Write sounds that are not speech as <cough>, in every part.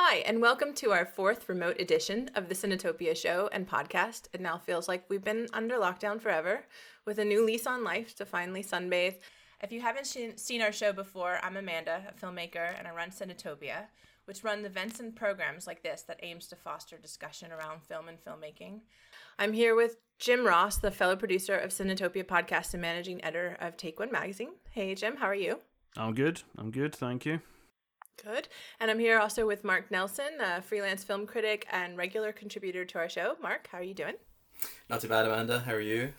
Hi, and welcome to our fourth remote edition of the Cinetopia show and podcast. It now feels like we've been under lockdown forever with a new lease on life to finally sunbathe. If you haven't seen our show before, I'm Amanda, a filmmaker, and I run Cinetopia, which runs events and programs like this that aims to foster discussion around film and filmmaking. I'm here with Jim Ross, the fellow producer of Cinetopia podcast and managing editor of Take One magazine. Hey, Jim, how are you? I'm good. I'm good. Thank you. Good. And I'm here also with Mark Nelson, a freelance film critic and regular contributor to our show. Mark, how are you doing? Not too bad, Amanda. How are you?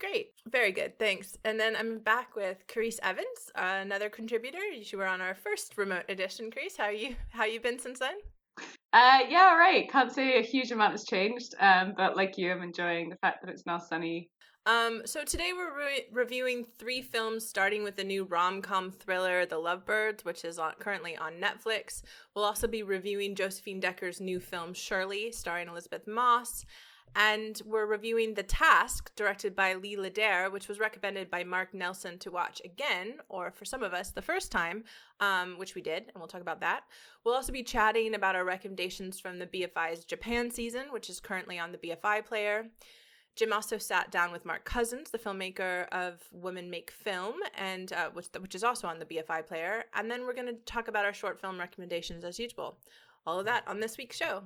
Great. Very good. Thanks. And then I'm back with Carice Evans, uh, another contributor. You were on our first remote edition, Carice. How are you how you been since then? Uh, yeah, right. Can't say a huge amount has changed, um, but like you, I'm enjoying the fact that it's now sunny um, so today we're re- reviewing three films, starting with the new rom-com thriller *The Lovebirds*, which is on, currently on Netflix. We'll also be reviewing Josephine Decker's new film *Shirley*, starring Elisabeth Moss, and we're reviewing *The Task*, directed by Leigh Ledare, which was recommended by Mark Nelson to watch again, or for some of us, the first time, um, which we did, and we'll talk about that. We'll also be chatting about our recommendations from the BFI's Japan season, which is currently on the BFI player. Jim also sat down with Mark Cousins, the filmmaker of Women Make Film, and uh, which which is also on the BFI player. And then we're going to talk about our short film recommendations as usual. All of that on this week's show.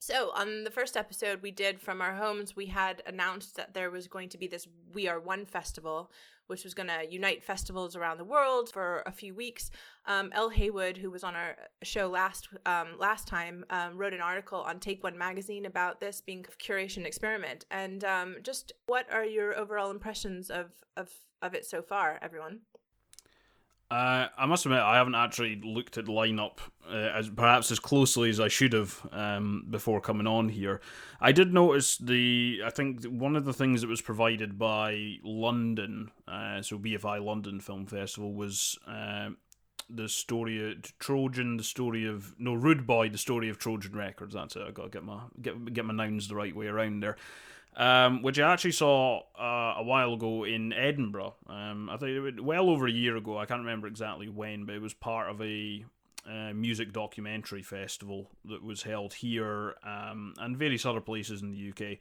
So, on the first episode we did from our homes, we had announced that there was going to be this We Are One festival, which was going to unite festivals around the world for a few weeks. Um, Elle Haywood, who was on our show last um, last time, um, wrote an article on Take One magazine about this being a curation experiment. And um, just what are your overall impressions of of of it so far, everyone? Uh, I must admit, I haven't actually looked at lineup uh, as perhaps as closely as I should have um, before coming on here. I did notice the. I think one of the things that was provided by London, uh, so BFI London Film Festival, was uh, the story of Trojan, the story of no Rude Boy, the story of Trojan Records. That's it. I got to get my get get my nouns the right way around there um, which I actually saw uh, a while ago in Edinburgh. Um, I think it was well over a year ago. I can't remember exactly when, but it was part of a uh, music documentary festival that was held here um, and various other places in the UK.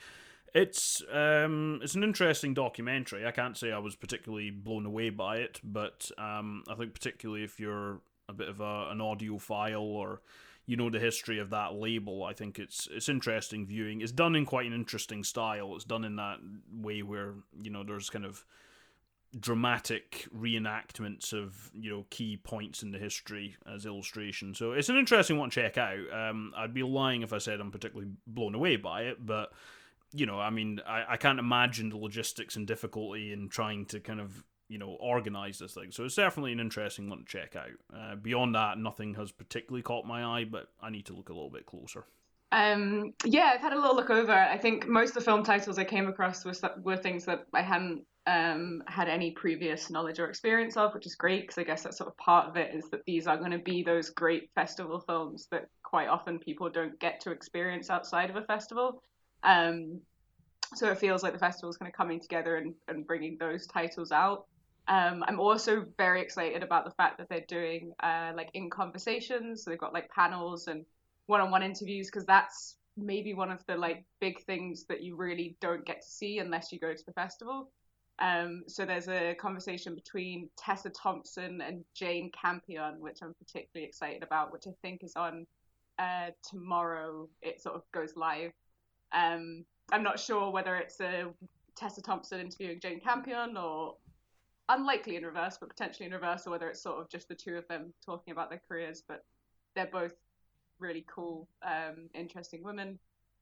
It's um, it's an interesting documentary. I can't say I was particularly blown away by it, but um, I think particularly if you're a bit of a, an audiophile or you know the history of that label. I think it's it's interesting viewing. It's done in quite an interesting style. It's done in that way where you know there's kind of dramatic reenactments of you know key points in the history as illustration. So it's an interesting one to check out. Um, I'd be lying if I said I'm particularly blown away by it, but you know, I mean, I, I can't imagine the logistics and difficulty in trying to kind of you know, organize this thing. So it's definitely an interesting one to check out. Uh, beyond that, nothing has particularly caught my eye, but I need to look a little bit closer. Um, yeah, I've had a little look over. I think most of the film titles I came across was were things that I hadn't um, had any previous knowledge or experience of, which is great because I guess that's sort of part of it is that these are going to be those great festival films that quite often people don't get to experience outside of a festival. Um, so it feels like the festival is kind of coming together and, and bringing those titles out. Um, I'm also very excited about the fact that they're doing uh, like in conversations. So they've got like panels and one-on-one interviews because that's maybe one of the like big things that you really don't get to see unless you go to the festival. Um, so there's a conversation between Tessa Thompson and Jane Campion, which I'm particularly excited about, which I think is on uh, tomorrow. It sort of goes live. Um, I'm not sure whether it's a Tessa Thompson interviewing Jane Campion or unlikely in reverse, but potentially in reverse, or whether it's sort of just the two of them talking about their careers. But they're both really cool, um, interesting women.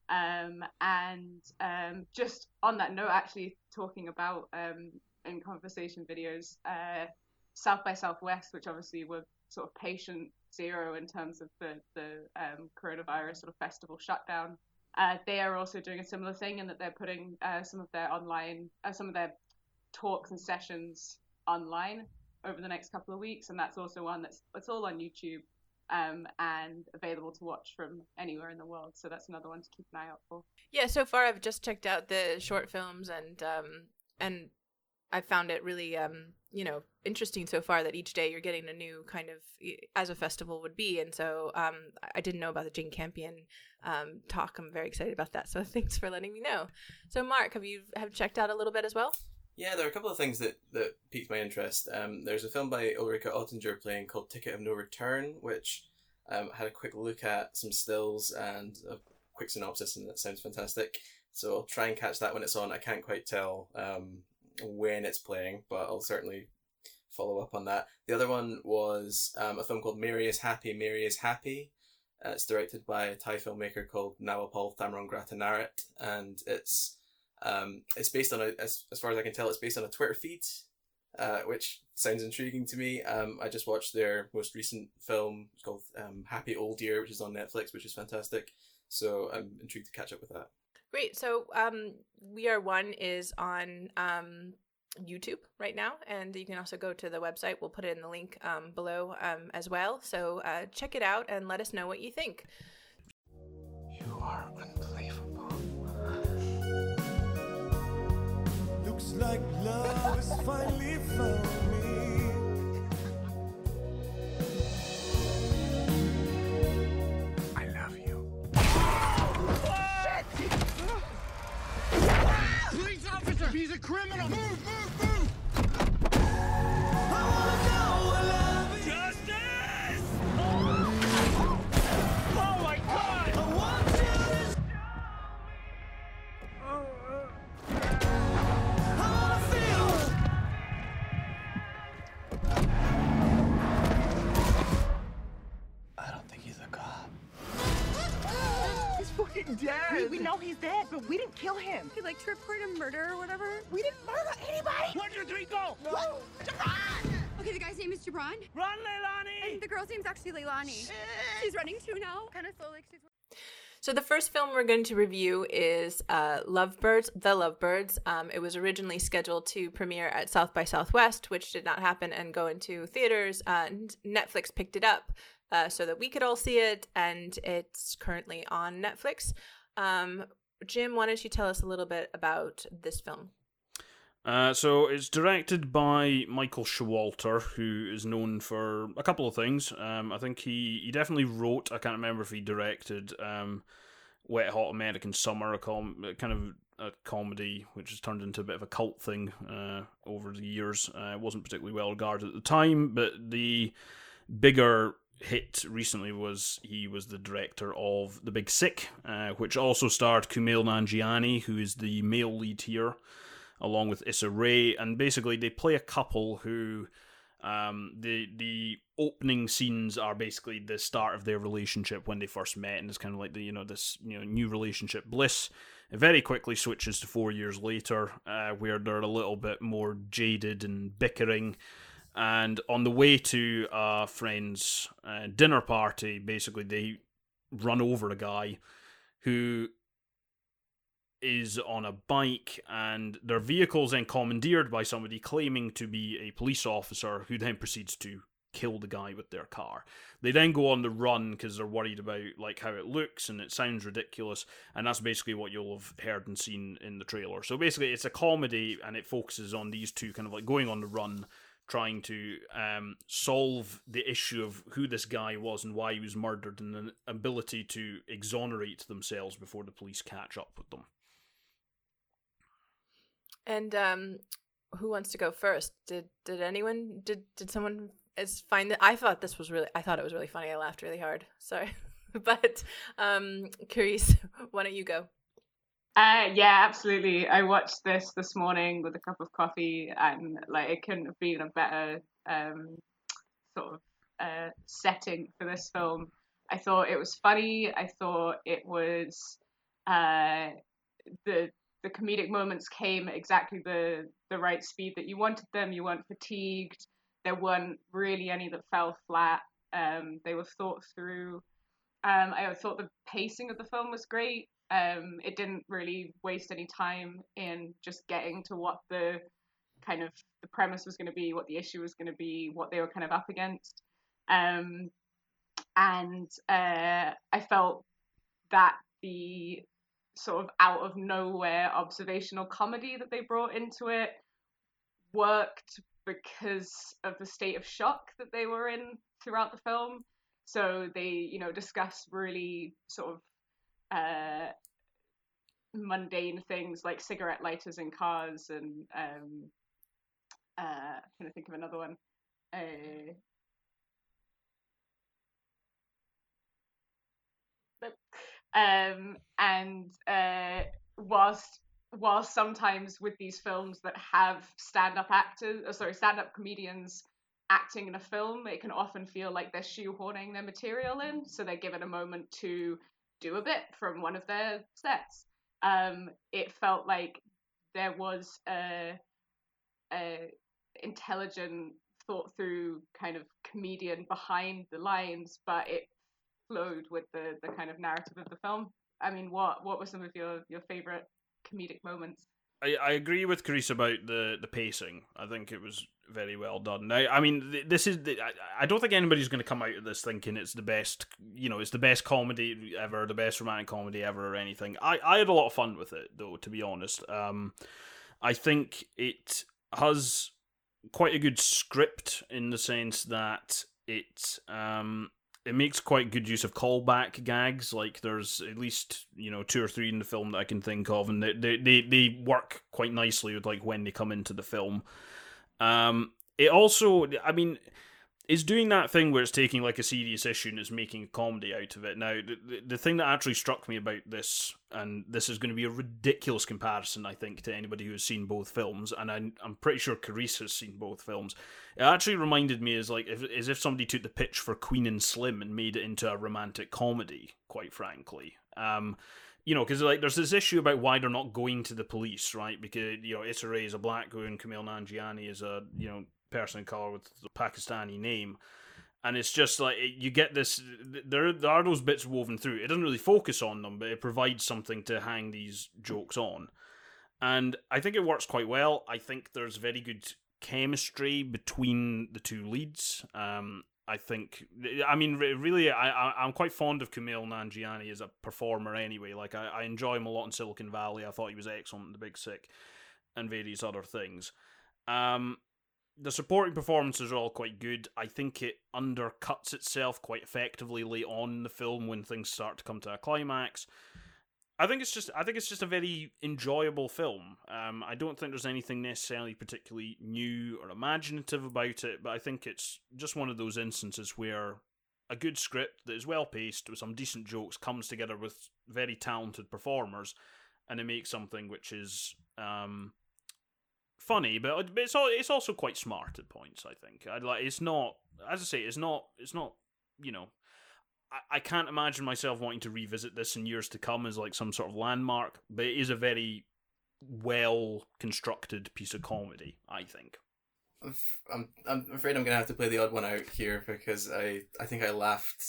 Um, and um, just on that note, actually talking about um, in conversation videos, uh, South by Southwest, which obviously were sort of patient zero in terms of the the um, coronavirus sort of festival shutdown. Uh, they are also doing a similar thing in that they're putting uh, some of their online, uh, some of their talks and sessions online over the next couple of weeks, and that's also one that's it's all on YouTube um, and available to watch from anywhere in the world. So that's another one to keep an eye out for. Yeah, so far I've just checked out the short films and um, and I found it really, um, you know, interesting so far that each day you're getting a new kind of as a festival would be. And so um, I didn't know about the Jane Campion um, talk. I'm very excited about that. So <laughs> thanks for letting me know. So Mark, have you have checked out a little bit as well? Yeah, there are a couple of things that, that piqued my interest. Um, there's a film by Ulrike Ottinger playing called Ticket of No Return, which um, had a quick look at some stills and a quick synopsis, and that sounds fantastic. So I'll try and catch that when it's on. I can't quite tell um, when it's playing, but I'll certainly follow up on that. The other one was um, a film called Mary is Happy, Mary is Happy. Uh, it's directed by a Thai filmmaker called Nawapol Thamrongrattanarit, and it's um, it's based on a, as, as far as I can tell, it's based on a Twitter feed, uh, which sounds intriguing to me. Um, I just watched their most recent film It's called um, Happy Old Year, which is on Netflix, which is fantastic. So I'm intrigued to catch up with that. Great. So um, We Are One is on um, YouTube right now, and you can also go to the website. We'll put it in the link um, below um, as well. So uh, check it out and let us know what you think. Like love has finally found me. I love you. Police officer! He's a criminal! Move, move, move! Dead, but we didn't kill him. He like to report a murder or whatever. We didn't murder anybody. One, two, three, go! Okay, the guy's name is Jabron. Run, Leilani! And the girl's name's actually Leilani. She's running too now. Kind of slow, like she's. So the first film we're going to review is uh, Lovebirds, The Lovebirds. Um, it was originally scheduled to premiere at South by Southwest, which did not happen and go into theaters. Uh, and Netflix picked it up uh, so that we could all see it, and it's currently on Netflix. Um, Jim, why don't you tell us a little bit about this film? Uh, so it's directed by Michael Showalter, who is known for a couple of things. Um, I think he, he definitely wrote. I can't remember if he directed um, Wet Hot American Summer, a com- kind of a comedy which has turned into a bit of a cult thing uh, over the years. Uh, it wasn't particularly well regarded at the time, but the bigger hit recently was he was the director of The Big Sick, uh, which also starred Kumail Nanjiani, who is the male lead here along with Issa Rae, and basically they play a couple who um, the the opening scenes are basically the start of their relationship when they first met, and it's kind of like the you know this you know new relationship bliss. It very quickly switches to four years later, uh, where they're a little bit more jaded and bickering. And on the way to a friend's uh, dinner party, basically they run over a guy who is on a bike and their vehicle's then commandeered by somebody claiming to be a police officer who then proceeds to kill the guy with their car. They then go on the run because they're worried about like how it looks and it sounds ridiculous and that's basically what you'll have heard and seen in the trailer. So basically it's a comedy and it focuses on these two kind of like going on the run trying to um, solve the issue of who this guy was and why he was murdered and the ability to exonerate themselves before the police catch up with them. And um, who wants to go first? Did did anyone did did someone is find that I thought this was really I thought it was really funny. I laughed really hard. Sorry, <laughs> but um, Carice, <laughs> why don't you go? Uh, yeah, absolutely. I watched this this morning with a cup of coffee, and like it couldn't have been a better um, sort of uh, setting for this film. I thought it was funny. I thought it was uh, the the comedic moments came at exactly the the right speed that you wanted them. You weren't fatigued. There weren't really any that fell flat. Um, they were thought through. Um, I thought the pacing of the film was great. Um, it didn't really waste any time in just getting to what the kind of the premise was going to be, what the issue was going to be, what they were kind of up against. Um, and uh, I felt that the sort of out of nowhere observational comedy that they brought into it worked because of the state of shock that they were in throughout the film. So they, you know, discuss really sort of uh, mundane things like cigarette lighters in cars and um, uh, trying to think of another one. Uh, um, and uh, whilst whilst sometimes with these films that have stand-up actors, uh, sorry, stand-up comedians acting in a film, it can often feel like they're shoehorning their material in, so they're given a moment to do a bit from one of their sets. Um, it felt like there was a, a intelligent, thought through kind of comedian behind the lines, but it flowed with the the kind of narrative of the film. I mean, what what were some of your your favorite comedic moments? I, I agree with Chris about the, the pacing. I think it was very well done. Now, I mean, th- this is the, I, don't think anybody's going to come out of this thinking it's the best. You know, it's the best comedy ever, the best romantic comedy ever, or anything. I, I had a lot of fun with it, though. To be honest, um, I think it has quite a good script in the sense that it um it makes quite good use of callback gags. Like there's at least you know two or three in the film that I can think of, and they they, they work quite nicely with like when they come into the film. Um, it also, I mean, it's doing that thing where it's taking like a serious issue and it's making a comedy out of it. Now, the, the, the thing that actually struck me about this, and this is going to be a ridiculous comparison, I think, to anybody who has seen both films, and I, I'm pretty sure Carice has seen both films. It actually reminded me as like if, as if somebody took the pitch for Queen and Slim and made it into a romantic comedy. Quite frankly, um, you know, because like there's this issue about why they're not going to the police, right? Because you know, Issa Rae is a black woman, Kumail Nanjiani is a you know person in color with a Pakistani name, and it's just like you get this. There, there are those bits woven through. It doesn't really focus on them, but it provides something to hang these jokes on, and I think it works quite well. I think there's very good chemistry between the two leads. Um, I think, I mean, really, I, I'm quite fond of Kumail Nanjiani as a performer. Anyway, like I, I enjoy him a lot in Silicon Valley. I thought he was excellent in The Big Sick, and various other things. Um, the supporting performances are all quite good. I think it undercuts itself quite effectively late on in the film when things start to come to a climax. I think it's just I think it's just a very enjoyable film. Um, I don't think there's anything necessarily particularly new or imaginative about it, but I think it's just one of those instances where a good script that is well paced with some decent jokes comes together with very talented performers, and it makes something which is um, funny, but but it's all, it's also quite smart at points. I think I'd like it's not as I say it's not it's not you know I, can't imagine myself wanting to revisit this in years to come as like some sort of landmark, but it is a very well constructed piece of comedy. I think. I'm I'm afraid I'm gonna have to play the odd one out here because I I think I laughed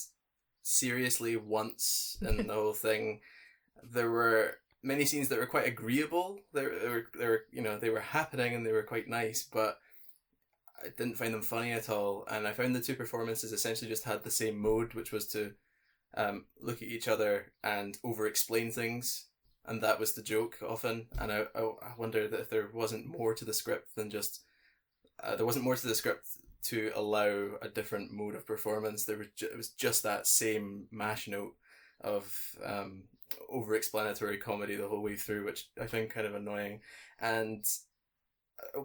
seriously once in the <laughs> whole thing. There were many scenes that were quite agreeable. They were, they were, they were, you know, they were happening and they were quite nice, but I didn't find them funny at all. And I found the two performances essentially just had the same mode, which was to um, look at each other and over-explain things, and that was the joke often. And I, I, I wondered if there wasn't more to the script than just uh, there wasn't more to the script to allow a different mode of performance. There was ju- it was just that same mash note of um, over explanatory comedy the whole way through, which I find kind of annoying. And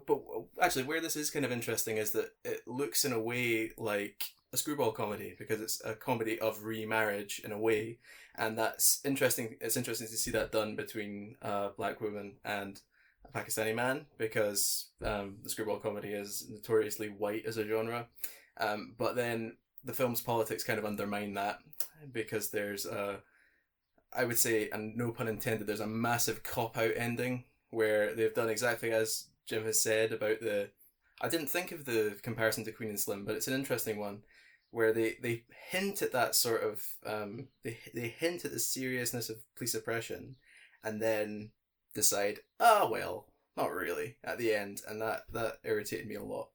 but actually, where this is kind of interesting is that it looks in a way like a screwball comedy because it's a comedy of remarriage in a way, and that's interesting. It's interesting to see that done between a black woman and a Pakistani man because um, the screwball comedy is notoriously white as a genre, um, but then the film's politics kind of undermine that because there's a I would say, and no pun intended, there's a massive cop out ending where they've done exactly as Jim has said about the. I didn't think of the comparison to Queen and Slim, but it's an interesting one where they, they hint at that sort of. Um, they, they hint at the seriousness of police oppression and then decide, ah, oh, well, not really at the end. And that, that irritated me a lot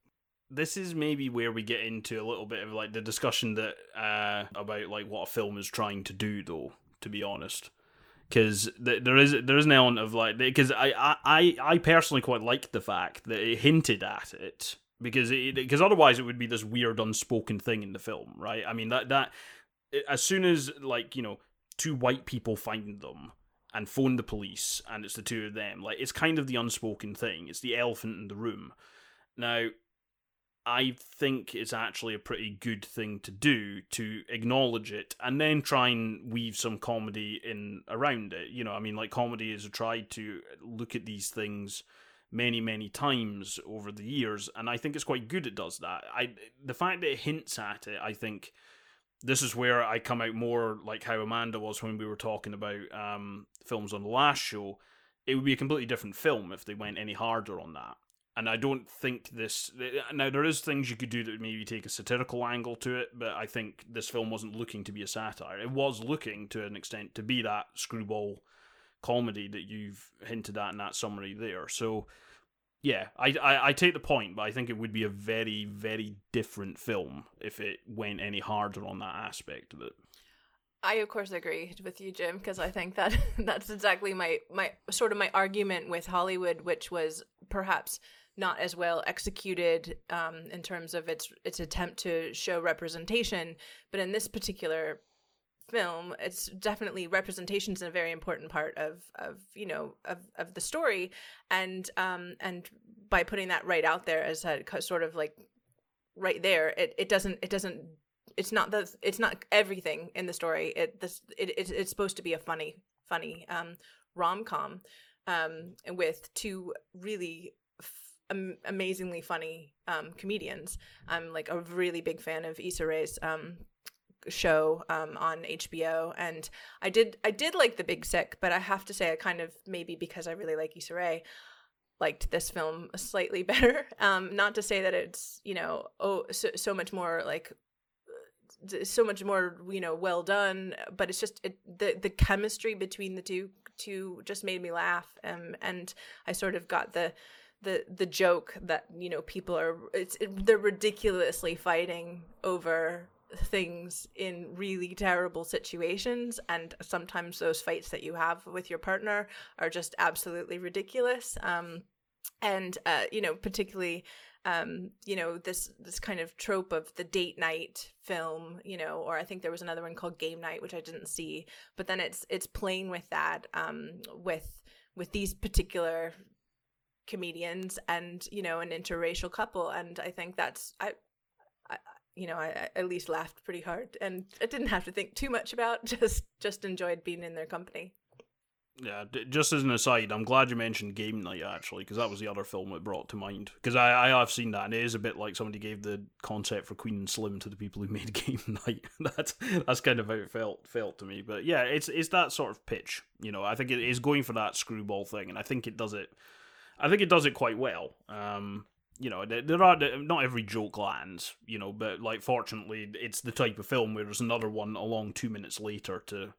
this is maybe where we get into a little bit of like the discussion that uh about like what a film is trying to do though to be honest because th- there is there is an element of like because I, I I personally quite liked the fact that it hinted at it because because otherwise it would be this weird unspoken thing in the film, right? I mean that that as soon as like you know two white people find them and phone the police and it's the two of them like it's kind of the unspoken thing it's the elephant in the room now i think it's actually a pretty good thing to do to acknowledge it and then try and weave some comedy in around it you know i mean like comedy has tried to look at these things many many times over the years and i think it's quite good it does that i the fact that it hints at it i think this is where I come out more like how Amanda was when we were talking about um, films on the last show. It would be a completely different film if they went any harder on that. And I don't think this. Now, there is things you could do that maybe take a satirical angle to it, but I think this film wasn't looking to be a satire. It was looking to an extent to be that screwball comedy that you've hinted at in that summary there. So yeah, I, I, I take the point, but I think it would be a very very different film if it went any harder on that aspect of it. I of course agree with you, Jim, because I think that <laughs> that's exactly my my sort of my argument with Hollywood, which was perhaps not as well executed um, in terms of its its attempt to show representation, but in this particular film it's definitely representation is a very important part of of you know of of the story. And um and by putting that right out there as a sort of like right there it, it doesn't it doesn't it's not the it's not everything in the story. It this it, it it's supposed to be a funny funny um rom-com um with two really f- amazingly funny um comedians. I'm like a really big fan of Issa Rae's um show um, on HBO, and I did I did like The Big Sick, but I have to say I kind of maybe because I really like Issa Rae, liked this film <laughs> slightly better. Um, not to say that it's you know oh so, so much more like so much more you know well done, but it's just it, the the chemistry between the two two just made me laugh, um, and I sort of got the the the joke that you know people are it's it, they're ridiculously fighting over things in really terrible situations and sometimes those fights that you have with your partner are just absolutely ridiculous. Um, and uh, you know particularly um, you know this this kind of trope of the date night film you know or i think there was another one called game night which i didn't see but then it's it's playing with that um, with with these particular comedians and you know an interracial couple and i think that's i you know, I, I, at least laughed pretty hard, and I didn't have to think too much about. <laughs> Just just enjoyed being in their company. Yeah, just as an aside, I'm glad you mentioned Game Night actually, because that was the other film it brought to mind. Because I, I have seen that, and it is a bit like somebody gave the concept for Queen and Slim to the people who <laughs> made Game <laughs> Night. that's that's kind of how it felt felt to me. But yeah, it's it's that sort of pitch. You know, I think it is going for that screwball thing, and I think it does it. I think it does it quite well. Um, you know, there are not every joke lands, you know, but like fortunately, it's the type of film where there's another one along two minutes later to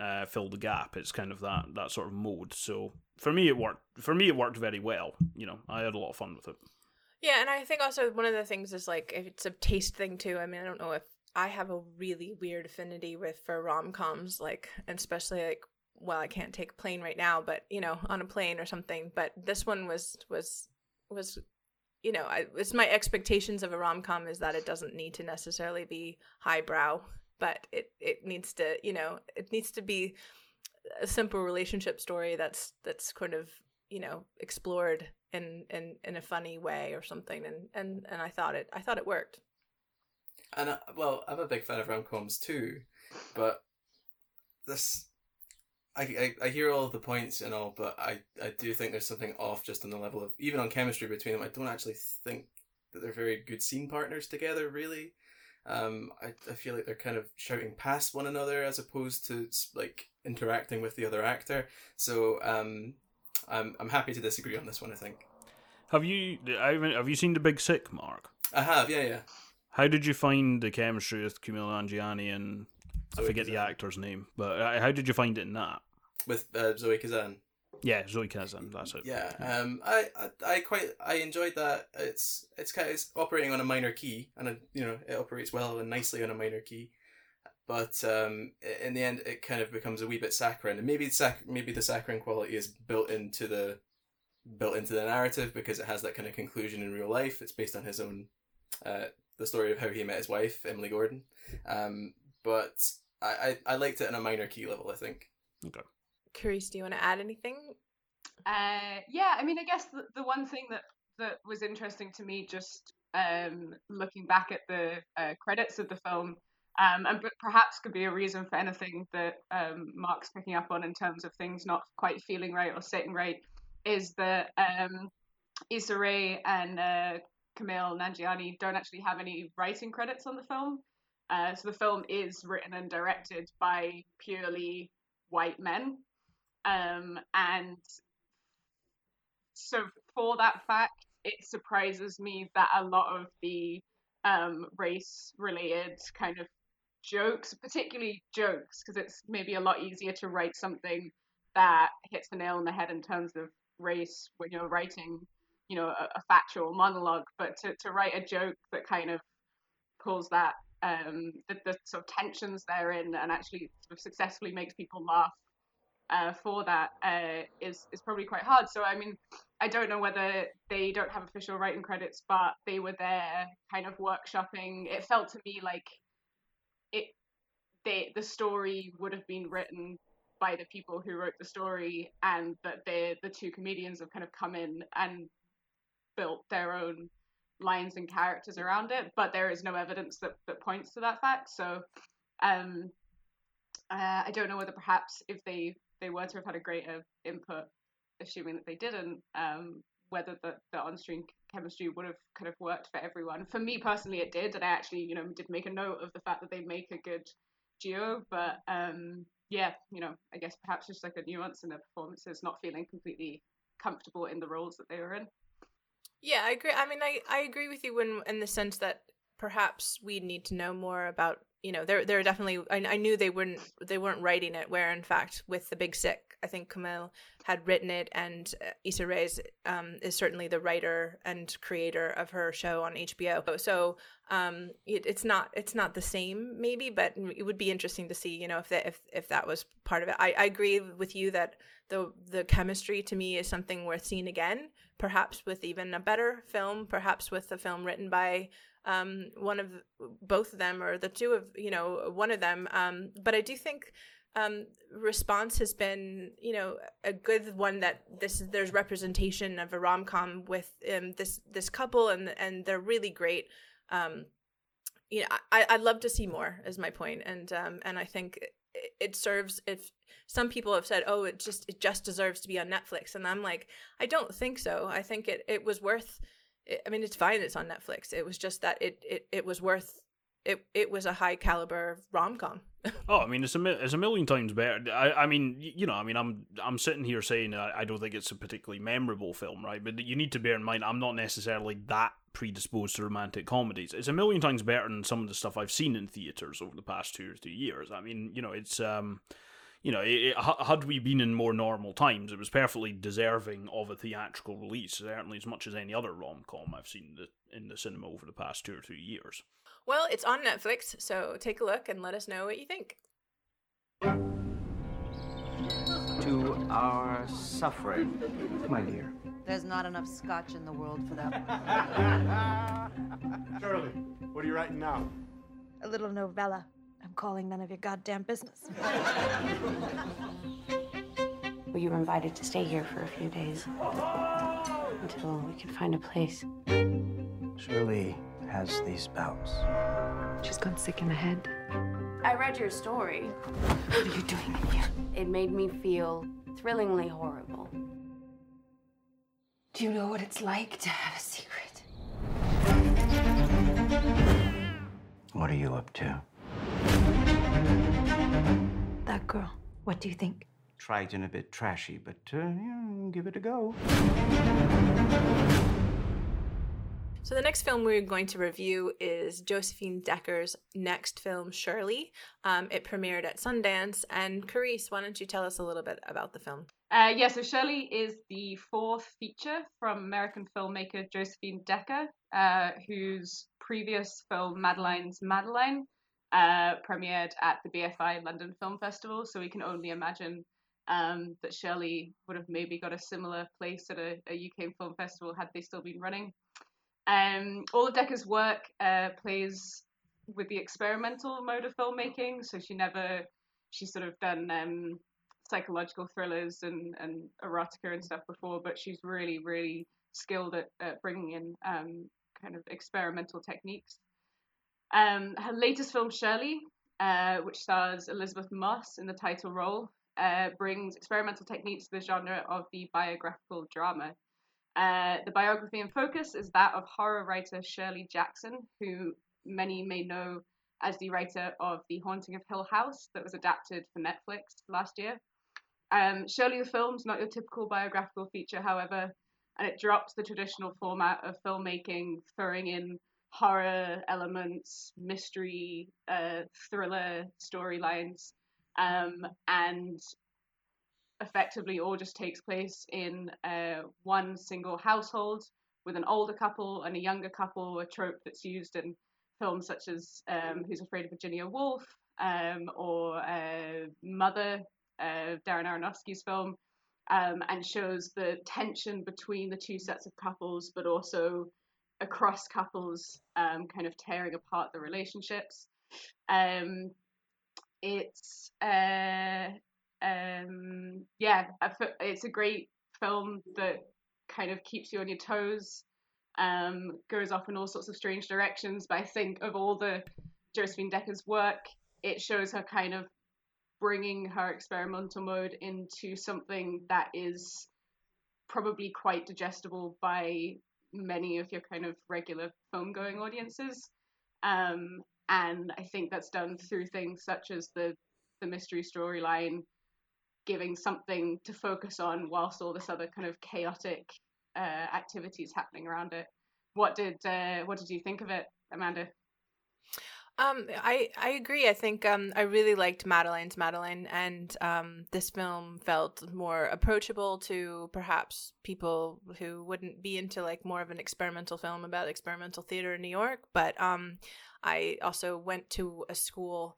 uh, fill the gap. It's kind of that that sort of mode. So for me, it worked. For me, it worked very well. You know, I had a lot of fun with it. Yeah, and I think also one of the things is like it's a taste thing too. I mean, I don't know if I have a really weird affinity with for rom coms, like especially like well, I can't take a plane right now, but you know, on a plane or something. But this one was was was you know, I, it's my expectations of a rom com is that it doesn't need to necessarily be highbrow, but it it needs to, you know, it needs to be a simple relationship story that's that's kind of you know explored in in in a funny way or something, and and and I thought it I thought it worked. And uh, well, I'm a big fan of rom coms too, but this I, I, I hear all of the points and all, but I, I do think there's something off just on the level of even on chemistry between them. I don't actually think that they're very good scene partners together. Really, um, I, I feel like they're kind of shouting past one another as opposed to like interacting with the other actor. So um, I'm I'm happy to disagree on this one. I think. Have you have you seen the Big Sick, Mark? I have. Yeah, yeah. How did you find the chemistry with Kumail Nanjiani and Zoe I forget Kazan. the actor's name, but uh, how did you find it in that? With uh, Zoe Kazan. Yeah, Zoe Kazan. That's it. Yeah, um, I, I, I quite, I enjoyed that. It's, it's kind of, it's operating on a minor key, and you know, it operates well and nicely on a minor key. but um, in the end, it kind of becomes a wee bit saccharine, and maybe sac- maybe the saccharine quality is built into the built into the narrative because it has that kind of conclusion in real life. It's based on his own uh, the story of how he met his wife, Emily Gordon. Um, but I, I I liked it on a minor key level. I think. Okay. Carice, do you want to add anything? Uh, yeah, I mean, I guess the, the one thing that that was interesting to me, just um, looking back at the uh, credits of the film, um, and but perhaps could be a reason for anything that um, Mark's picking up on in terms of things not quite feeling right or sitting right, is that um, Issa Rae and uh, Kumail Nanjiani don't actually have any writing credits on the film. Uh, so the film is written and directed by purely white men. Um, and so for that fact, it surprises me that a lot of the um, race-related kind of jokes, particularly jokes, because it's maybe a lot easier to write something that hits the nail on the head in terms of race when you're writing, you know, a, a factual monologue. But to, to write a joke that kind of pulls that um, the, the sort of tensions therein and actually sort of successfully makes people laugh uh, for that uh, is is probably quite hard. So I mean, I don't know whether they don't have official writing credits, but they were there, kind of workshopping. It felt to me like it they the story would have been written by the people who wrote the story, and that the the two comedians have kind of come in and built their own lines and characters around it. But there is no evidence that that points to that fact. So. Um, uh, I don't know whether perhaps if they they were to have had a greater input, assuming that they didn't, um, whether the, the on-screen chemistry would have kind of worked for everyone. For me personally, it did, and I actually, you know, did make a note of the fact that they make a good duo. But um, yeah, you know, I guess perhaps just like a nuance in their performances, not feeling completely comfortable in the roles that they were in. Yeah, I agree. I mean, I, I agree with you in in the sense that perhaps we need to know more about you know there there are definitely I, I knew they weren't they weren't writing it where in fact with the Big Sick I think Kumail had written it and uh, Issa Rae um, is certainly the writer and creator of her show on HBO so um it, it's not it's not the same maybe but it would be interesting to see you know if that if if that was part of it. I, I agree with you that the the chemistry to me is something worth seeing again perhaps with even a better film perhaps with a film written by um, one of both of them or the two of you know one of them. Um, but i do think um, response has been you know a good one that this is there's representation of a rom-com with um, this this couple and and they're really great um, you know I, i'd love to see more is my point and um, and i think it, it serves if some people have said oh it just it just deserves to be on netflix and i'm like i don't think so i think it, it was worth I mean, it's fine. It's on Netflix. It was just that it it, it was worth. It it was a high caliber rom com. Oh, I mean, it's a it's a million times better. I, I mean, you know, I mean, I'm I'm sitting here saying I, I don't think it's a particularly memorable film, right? But you need to bear in mind, I'm not necessarily that predisposed to romantic comedies. It's a million times better than some of the stuff I've seen in theaters over the past two or three years. I mean, you know, it's um, you know, it, it, had we been in more normal times, it was perfectly deserving of a theatrical release, certainly as much as any other rom com I've seen the, in the cinema over the past two or three years. Well, it's on Netflix, so take a look and let us know what you think. To our suffering, my dear. There's not enough scotch in the world for that. <laughs> Shirley, what are you writing now? A little novella. I'm calling none of your goddamn business. <laughs> Well, you were invited to stay here for a few days until we could find a place. Shirley has these bouts. She's gone sick in the head. I read your story. What are you doing in here? It made me feel thrillingly horrible. Do you know what it's like to have a secret? What are you up to? That girl. What do you think? Trite and a bit trashy, but uh, yeah, give it a go. So the next film we're going to review is Josephine Decker's next film, Shirley. Um, it premiered at Sundance, and Carice, why don't you tell us a little bit about the film? Uh, yeah, so Shirley is the fourth feature from American filmmaker Josephine Decker, uh, whose previous film Madeline's Madeline uh, premiered at the BFI London Film Festival. So we can only imagine um, that Shirley would have maybe got a similar place at a, a UK film festival had they still been running. Um, all of Decker's work uh, plays with the experimental mode of filmmaking. So she never, she's sort of done um, psychological thrillers and, and erotica and stuff before, but she's really, really skilled at, at bringing in um, kind of experimental techniques. Um, her latest film, Shirley, uh, which stars Elisabeth Moss in the title role, uh, brings experimental techniques to the genre of the biographical drama. Uh, the biography in focus is that of horror writer Shirley Jackson, who many may know as the writer of The Haunting of Hill House, that was adapted for Netflix last year. Um, Shirley the film's not your typical biographical feature, however, and it drops the traditional format of filmmaking, throwing in horror elements, mystery, uh, thriller storylines, um, and effectively all just takes place in uh, one single household with an older couple and a younger couple, a trope that's used in films such as um, Who's Afraid of Virginia Woolf um, or uh, Mother, uh, Darren Aronofsky's film, um, and shows the tension between the two sets of couples, but also across couples, um, kind of tearing apart the relationships. Um, it's uh, um, yeah, it's a great film that kind of keeps you on your toes. Um, goes off in all sorts of strange directions, but I think of all the Josephine Decker's work, it shows her kind of bringing her experimental mode into something that is probably quite digestible by many of your kind of regular film going audiences. Um, and I think that's done through things such as the the mystery storyline, giving something to focus on whilst all this other kind of chaotic uh, activities happening around it. What did uh, what did you think of it, Amanda? Um, I I agree. I think um, I really liked Madeline's Madeline, and um, this film felt more approachable to perhaps people who wouldn't be into like more of an experimental film about experimental theater in New York. But um, I also went to a school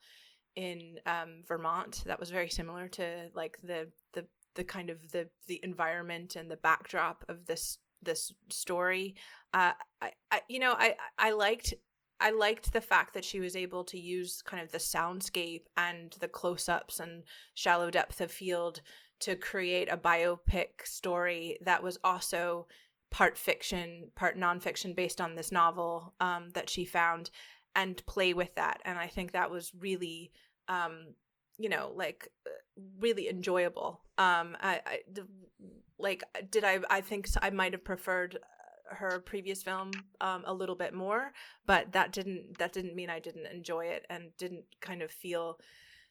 in um, Vermont that was very similar to like the the the kind of the the environment and the backdrop of this this story. Uh, I, I you know I I liked I liked the fact that she was able to use kind of the soundscape and the close ups and shallow depth of field to create a biopic story that was also part fiction, part nonfiction based on this novel um, that she found and play with that. And I think that was really, um, you know, like really enjoyable. Um, I, like, did I, I think I might have preferred her previous film um, a little bit more, but that didn't that didn't mean I didn't enjoy it and didn't kind of feel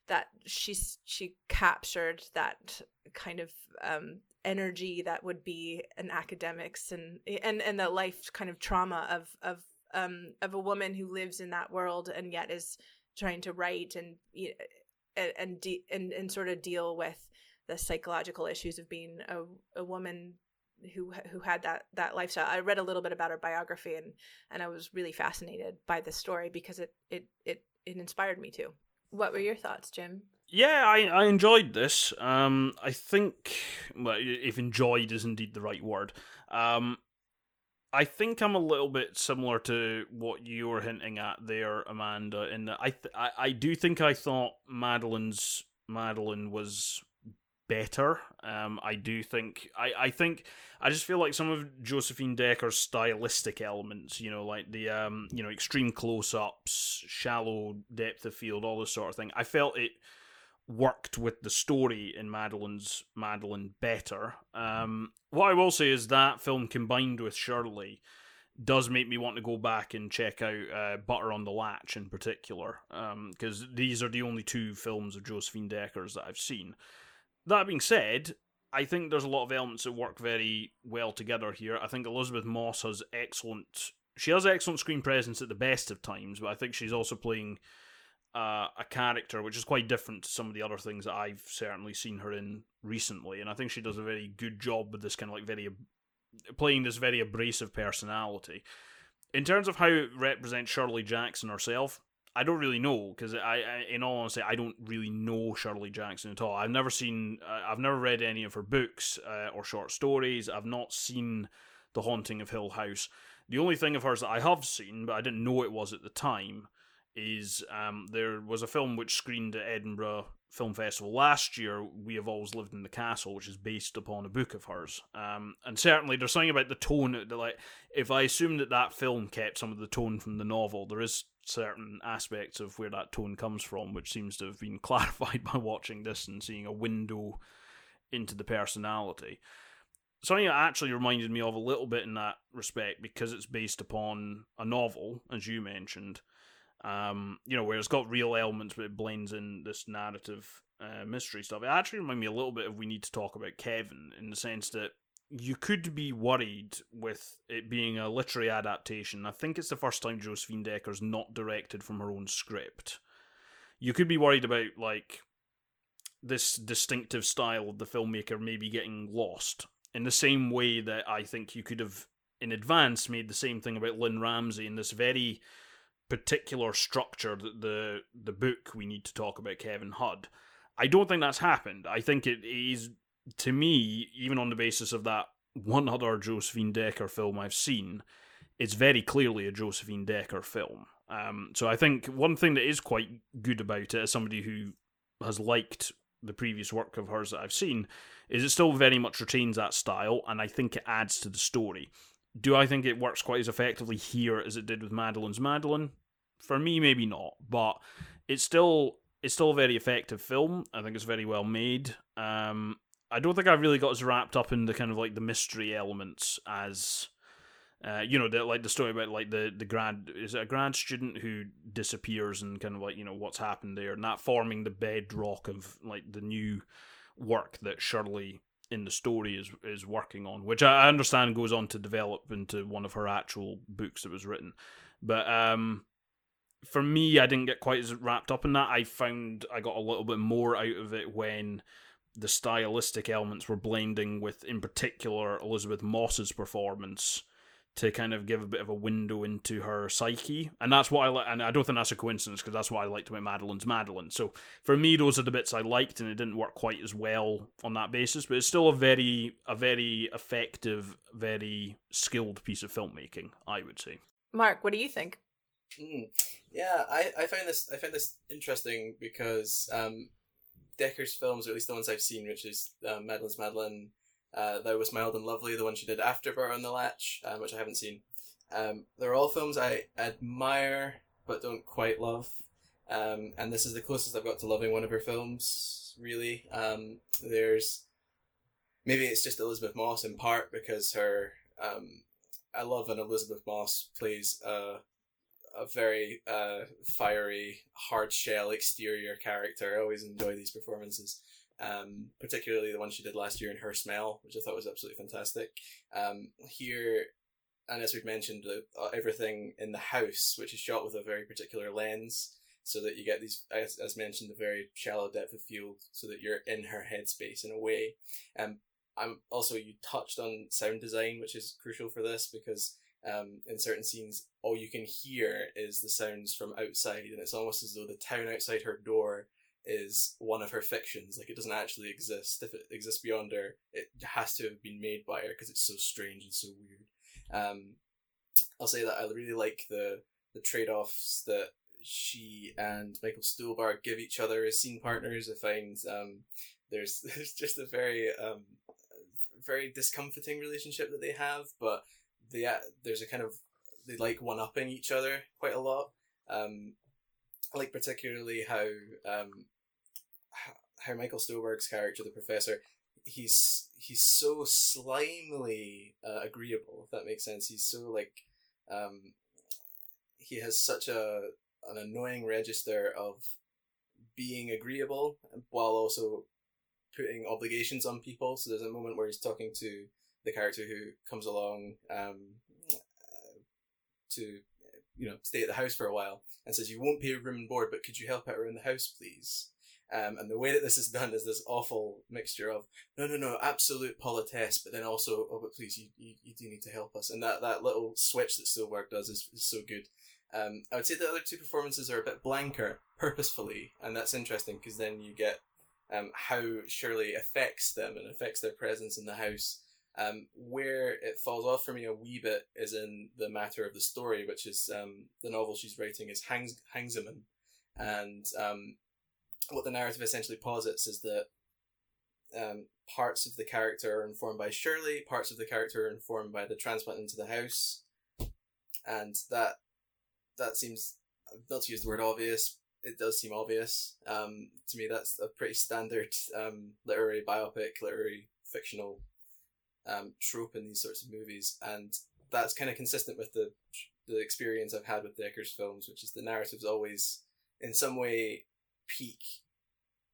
that she's she captured that kind of um, energy that would be an academics and and and the life kind of trauma of of um of a woman who lives in that world and yet is trying to write and and and, de- and, and sort of deal with the psychological issues of being a, a woman who who had that that lifestyle. I read a little bit about her biography and and I was really fascinated by the story because it it it it inspired me to. What were your thoughts, Jim? Yeah, I, I enjoyed this. Um, I think, well, if enjoyed is indeed the right word. Um, I think I'm a little bit similar to what you were hinting at there, Amanda. In that I, th- I, I do think I thought Madeline's Madeline was better. Um, I do think I, I think I just feel like some of Josephine Decker's stylistic elements, you know, like the um, you know, extreme close ups, shallow depth of field, all this sort of thing. I felt it worked with the story in Madeline's Madeline better. Um, what I will say is that film combined with Shirley does make me want to go back and check out uh, Butter on the Latch in particular, because um, these are the only two films of Josephine Decker's that I've seen. That being said, I think there's a lot of elements that work very well together here. I think Elisabeth Moss has excellent. She has excellent screen presence at the best of times, but I think she's also playing uh, a character which is quite different to some of the other things that I've certainly seen her in recently, and I think she does a very good job with this kind of like very playing this very abrasive personality. In terms of how it represents Shirley Jackson herself, I don't really know because I, I, in all honesty, I don't really know Shirley Jackson at all. I've never seen, uh, I've never read any of her books uh, or short stories. I've not seen The Haunting of Hill House. The only thing of hers that I have seen, but I didn't know it was at the time, is um, there was a film which screened at Edinburgh Film Festival last year. We have always lived in the castle, which is based upon a book of hers. Um, and certainly, there's something about the tone that, like, if I assume that that film kept some of the tone from the novel, there is certain aspects of where that tone comes from, which seems to have been <laughs> clarified by watching this and seeing a window into the personality. Something that actually reminded me of a little bit in that respect because it's based upon a novel, as you mentioned. Um, you know, where it's got real elements, but it blends in this narrative uh, mystery stuff. It actually reminded me a little bit of We Need to Talk About Kevin in the sense that you could be worried with it being a literary adaptation. I think it's the first time Josephine Decker's not directed from her own script. You could be worried about like this distinctive style of the filmmaker maybe getting lost in the same way that I think you could have in advance made the same thing about Lynn Ramsay in this very particular structure that the the book we need to talk about Kevin Hudd. I don't think that's happened. I think it is to me, even on the basis of that one other Josephine Decker film I've seen, it's very clearly a Josephine Decker film. Um, so I think one thing that is quite good about it, as somebody who has liked the previous work of hers that I've seen, is it still very much retains that style, and I think it adds to the story. Do I think it works quite as effectively here as it did with Madeline's Madeline? For me, maybe not, but it's still it's still a very effective film. I think it's very well made. Um, I don't think I really got as wrapped up in the kind of like the mystery elements as uh, you know, the, like the story about like the the grad is it a grad student who disappears and kind of like you know what's happened there, and that forming the bedrock of like the new work that Shirley in the story is is working on, which I understand goes on to develop into one of her actual books that was written. But um, for me, I didn't get quite as wrapped up in that. I found I got a little bit more out of it when the stylistic elements were blending with, in particular, Elisabeth Moss's performance to kind of give a bit of a window into her psyche, and that's what I like. And I don't think that's a coincidence because that's what I liked about Madeline's Madeline. So for me, those are the bits I liked, and it didn't work quite as well on that basis. But it's still a very, a very effective, very skilled piece of filmmaking, I would say. Mark, what do you think? Mm. Yeah, I, I find this I find this interesting because um, Decker's films, or at least the ones I've seen, which is um, Madeline's Madeline, uh, Thou Wast Mild and Lovely, the one she did after Butter on the Latch, um, which I haven't seen. Um, they're all films I admire but don't quite love. Um, and this is the closest I've got to loving one of her films, really. Um, there's maybe it's just Elisabeth Moss in part because her um, I love when Elisabeth Moss plays a a very uh, fiery, hard shell exterior character. I always enjoy these performances. Um, particularly the one she did last year in Her Smell, which I thought was absolutely fantastic. Um, here, and as we've mentioned, uh, everything in the house, which is shot with a very particular lens, so that you get these, as, as mentioned, a very shallow depth of field, so that you're in her headspace in a way. Um, I'm also you touched on sound design, which is crucial for this because um, in certain scenes, all you can hear is the sounds from outside, and it's almost as though the town outside her door is one of her fictions. Like it doesn't actually exist. If it exists beyond her, it has to have been made by her because it's so strange and so weird. Um, I'll say that I really like the the trade offs that she and Michael Stuhlbarg give each other as scene partners. I find um, there's <laughs> there's just a very um, very discomforting relationship that they have, but they uh, there's a kind of they like one upping each other quite a lot. Um, I like particularly how um, how Michael Stuhlbarg's character, the professor, he's he's so slimely uh, agreeable. If that makes sense, he's so like um, he has such a an annoying register of being agreeable while also putting obligations on people. So there's a moment where he's talking to the character who comes along um, uh, to you know stay at the house for a while and says you won't pay room and board but could you help out around the house please? Um, and the way that this is done is this awful mixture of no no no absolute politesse but then also oh but please you, you, you do need to help us. And that, that little switch that Stuhlbarg does is, is so good. Um, I would say the other two performances are a bit blanker, purposefully, and that's interesting because then you get um, how Shirley affects them and affects their presence in the house. Um, where it falls off for me a wee bit is in the matter of the story, which is um, the novel she's writing is Hangs- and um, what the narrative essentially posits is that um, parts of the character are informed by Shirley, parts of the character are informed by the transplant into the house, and that that seems not to use the word obvious. It does seem obvious. Um, to me, that's a pretty standard um, literary biopic, literary fictional um, trope in these sorts of movies, and that's kind of consistent with the the experience I've had with Decker's films, which is the narratives always, in some way, peak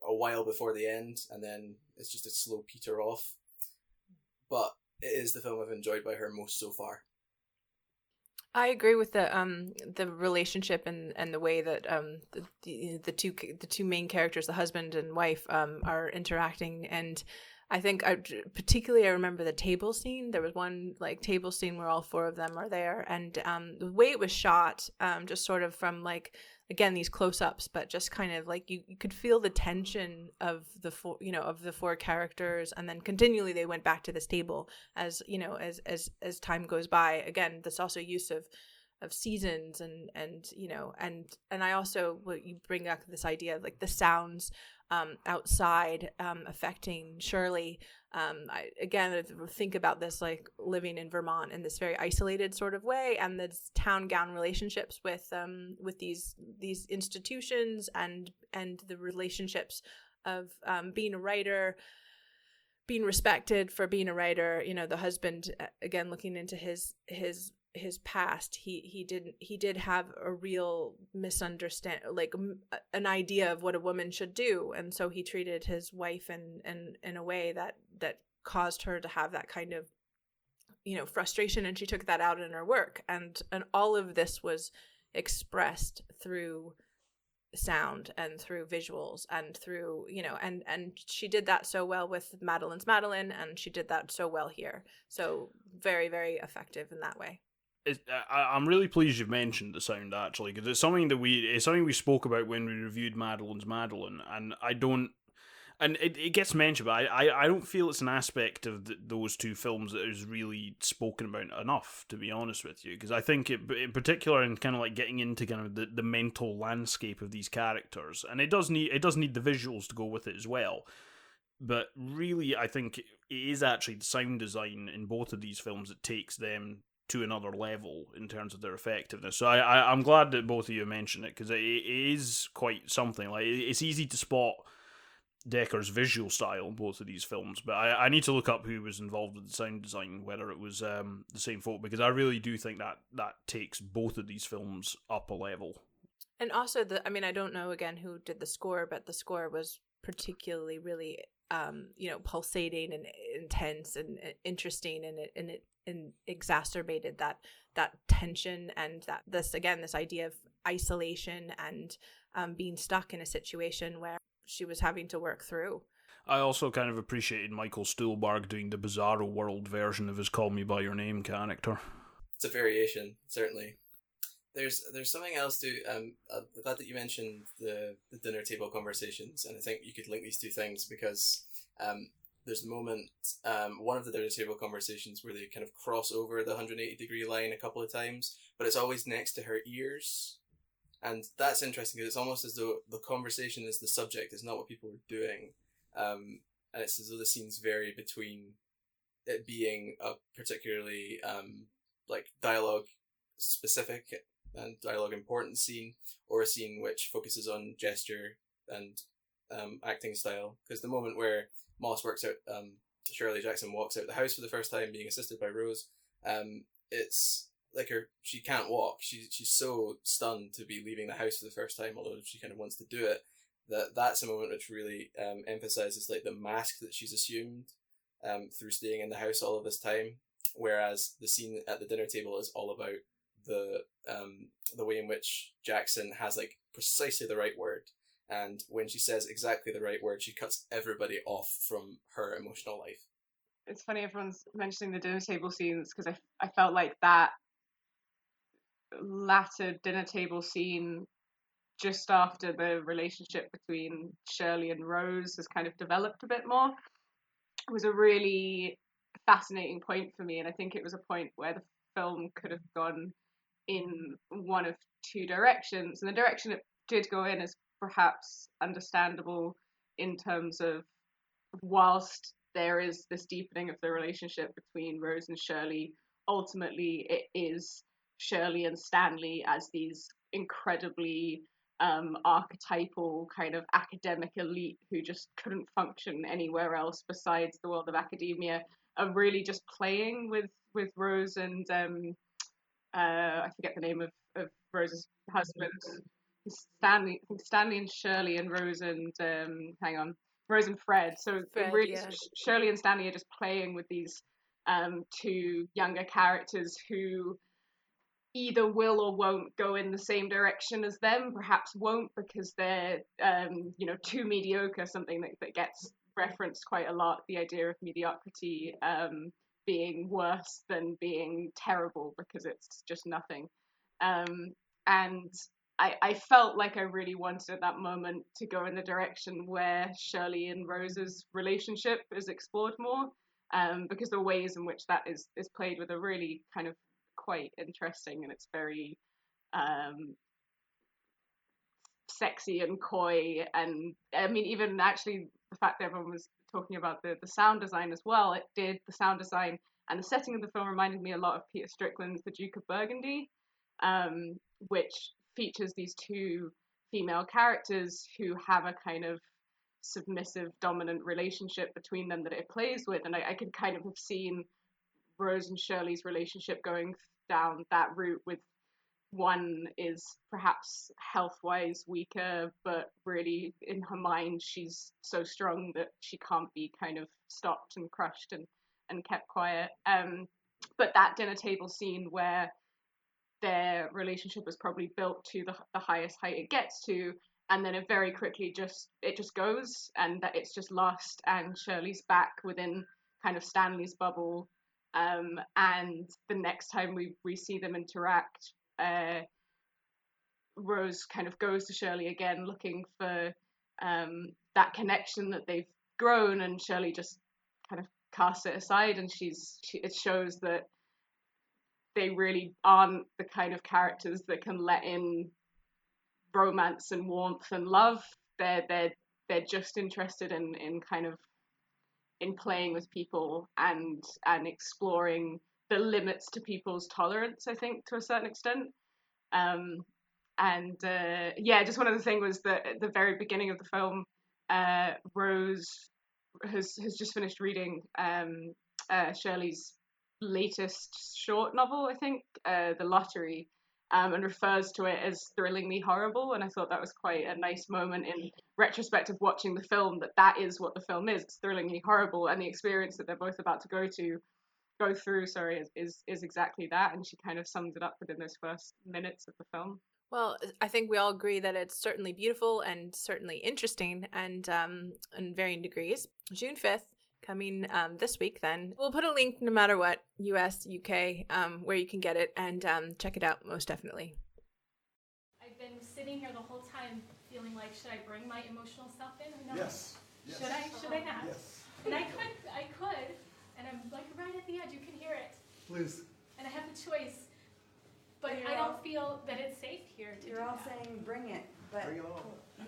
a while before the end, and then it's just a slow peter off. But it is the film I've enjoyed by her most so far. I agree with the um the relationship and and the way that um the the, the two the two main characters, the husband and wife, um are interacting and. I think I particularly I remember the table scene. There was one like table scene where all four of them are there, and um, the way it was shot, um, just sort of from like again these close-ups, but just kind of like you, you could feel the tension of the four you know of the four characters, and then continually they went back to this table as you know as as as time goes by. Again, this also use of of seasons and and you know and and I also what you bring up this idea of like the sounds um, outside um, affecting Shirley. Um, I, again, think about this like living in Vermont in this very isolated sort of way, and the town gown relationships with um, with these these institutions and and the relationships of um, being a writer being respected for being a writer you know the husband again looking into his his his past he he didn't he did have a real misunderstand like an idea of what a woman should do. And so he treated his wife in in in a way that that caused her to have that kind of you know frustration. And she took that out in her work. And and all of this was expressed through sound and through visuals and through you know and and she did that so well with madeline's madeline and she did that so well here. So very very effective in that way Uh, I, am really pleased you've mentioned the sound actually because it's something that we it's something we spoke about when we reviewed Madeline's Madeline, and I don't, and it, it gets mentioned, but I, I, I don't feel it's an aspect of those two films that is really spoken about enough, to be honest with you, because I think it, in particular, in kind of like getting into kind of the, the mental landscape of these characters, and it does need it does need the visuals to go with it as well. But really, I think it is actually the sound design in both of these films that takes them to another level in terms of their effectiveness. So I, I am glad that both of you mentioned it because it, it is quite something. Like it's easy to spot Decker's visual style in both of these films, but I, I need to look up who was involved with the sound design, whether it was um, the same folk, because I really do think that that takes both of these films up a level. And also the I mean I don't know again who did the score, but the score was particularly really um, you know pulsating and intense and interesting and it and it and exacerbated that that tension and that this again this idea of isolation and um, being stuck in a situation where she was having to work through. I also kind of appreciated Michael Stuhlbarg doing the Bizarro World version of his "Call Me by Your Name" character. It's a variation, certainly. There's there's something else to um uh, the fact that you mentioned the the dinner table conversations, and I think you could link these two things because um there's a moment, um, one of the dinner table conversations where they kind of cross over the 180 degree line a couple of times, but it's always next to her ears. And that's interesting because it's almost as though the conversation is the subject, it's not what people are doing. Um, and it's as though the scenes vary between it being a particularly um, like dialogue specific and dialogue important scene, or a scene which focuses on gesture and um, acting style. Because the moment where Moss works out, um, Shirley Jackson walks out the house for the first time, being assisted by Rose. Um, it's like her, she can't walk. She's she's so stunned to be leaving the house for the first time, although she kind of wants to do it. That that's a moment which really um, emphasizes like the mask that she's assumed um, through staying in the house all of this time. Whereas the scene at the dinner table is all about the um, the way in which Jackson has like precisely the right word and when she says exactly the right word, she cuts everybody off from her emotional life. It's funny everyone's mentioning the dinner table scenes because I, I felt like that latter dinner table scene just after the relationship between Shirley and Rose has kind of developed a bit more was a really fascinating point for me and I think it was a point where the film could have gone in one of two directions and the direction it did go in is perhaps understandable in terms of whilst there is this deepening of the relationship between Rose and Shirley ultimately it is Shirley and Stanley as these incredibly um, archetypal kind of academic elite who just couldn't function anywhere else besides the world of academia are really just playing with with Rose and um, uh, I forget the name of, of Rose's husband Stanley Stanley and Shirley and Rose and um, hang on Rose and Fred so Fred, really yeah. Shirley and Stanley are just playing with these um, two younger characters who either will or won't go in the same direction as them perhaps won't because they're um, you know too mediocre something that, that gets referenced quite a lot the idea of mediocrity um, being worse than being terrible because it's just nothing um, and I, I felt like I really wanted at that moment to go in the direction where Shirley and Rose's relationship is explored more um, because the ways in which that is is played with are really kind of quite interesting and it's very um, sexy and coy and I mean even actually the fact that everyone was talking about the, the sound design as well it did the sound design and the setting of the film reminded me a lot of Peter Strickland's The Duke of Burgundy um, which features these two female characters who have a kind of submissive dominant relationship between them that it plays with and I, I could kind of have seen Rose and Shirley's relationship going down that route with one is perhaps health wise weaker, but really in her mind she's so strong that she can't be kind of stopped and crushed and, and kept quiet. Um, but that dinner table scene where their relationship is probably built to the, the highest height it gets to and then it very quickly just it just goes and that it's just lost and Shirley's back within kind of Stanley's bubble. Um, and the next time we, we see them interact uh, Rose kind of goes to Shirley again looking for um, that connection that they've grown and Shirley just kind of casts it aside and she's she, it shows that they really aren't the kind of characters that can let in romance and warmth and love. They're they're they're just interested in in kind of in playing with people and and exploring the limits to people's tolerance i think to a certain extent. Um and uh, yeah just one of the things was that at the very beginning of the film uh, rose has has just finished reading um uh, shirley's latest short novel i think uh, the lottery um, and refers to it as thrillingly horrible. And I thought that was quite a nice moment in retrospect of watching the film that that is what the film is. It's thrillingly horrible, and the experience that they're both about to go to, go through, sorry, is is, is exactly that. And she kind of sums it up within those first minutes of the film. Well, I think we all agree that it's certainly beautiful and certainly interesting, and um, in varying degrees. June fifth, coming um, this week then we'll put a link no matter what us uk um, where you can get it and um, check it out most definitely i've been sitting here the whole time feeling like should i bring my emotional self in or not Yes. yes. should i should i not Yes. and i could i could and i'm like right at the edge you can hear it Please. and i have the choice but i don't feel that it's safe here to You're do all that. saying bring it, but Bring it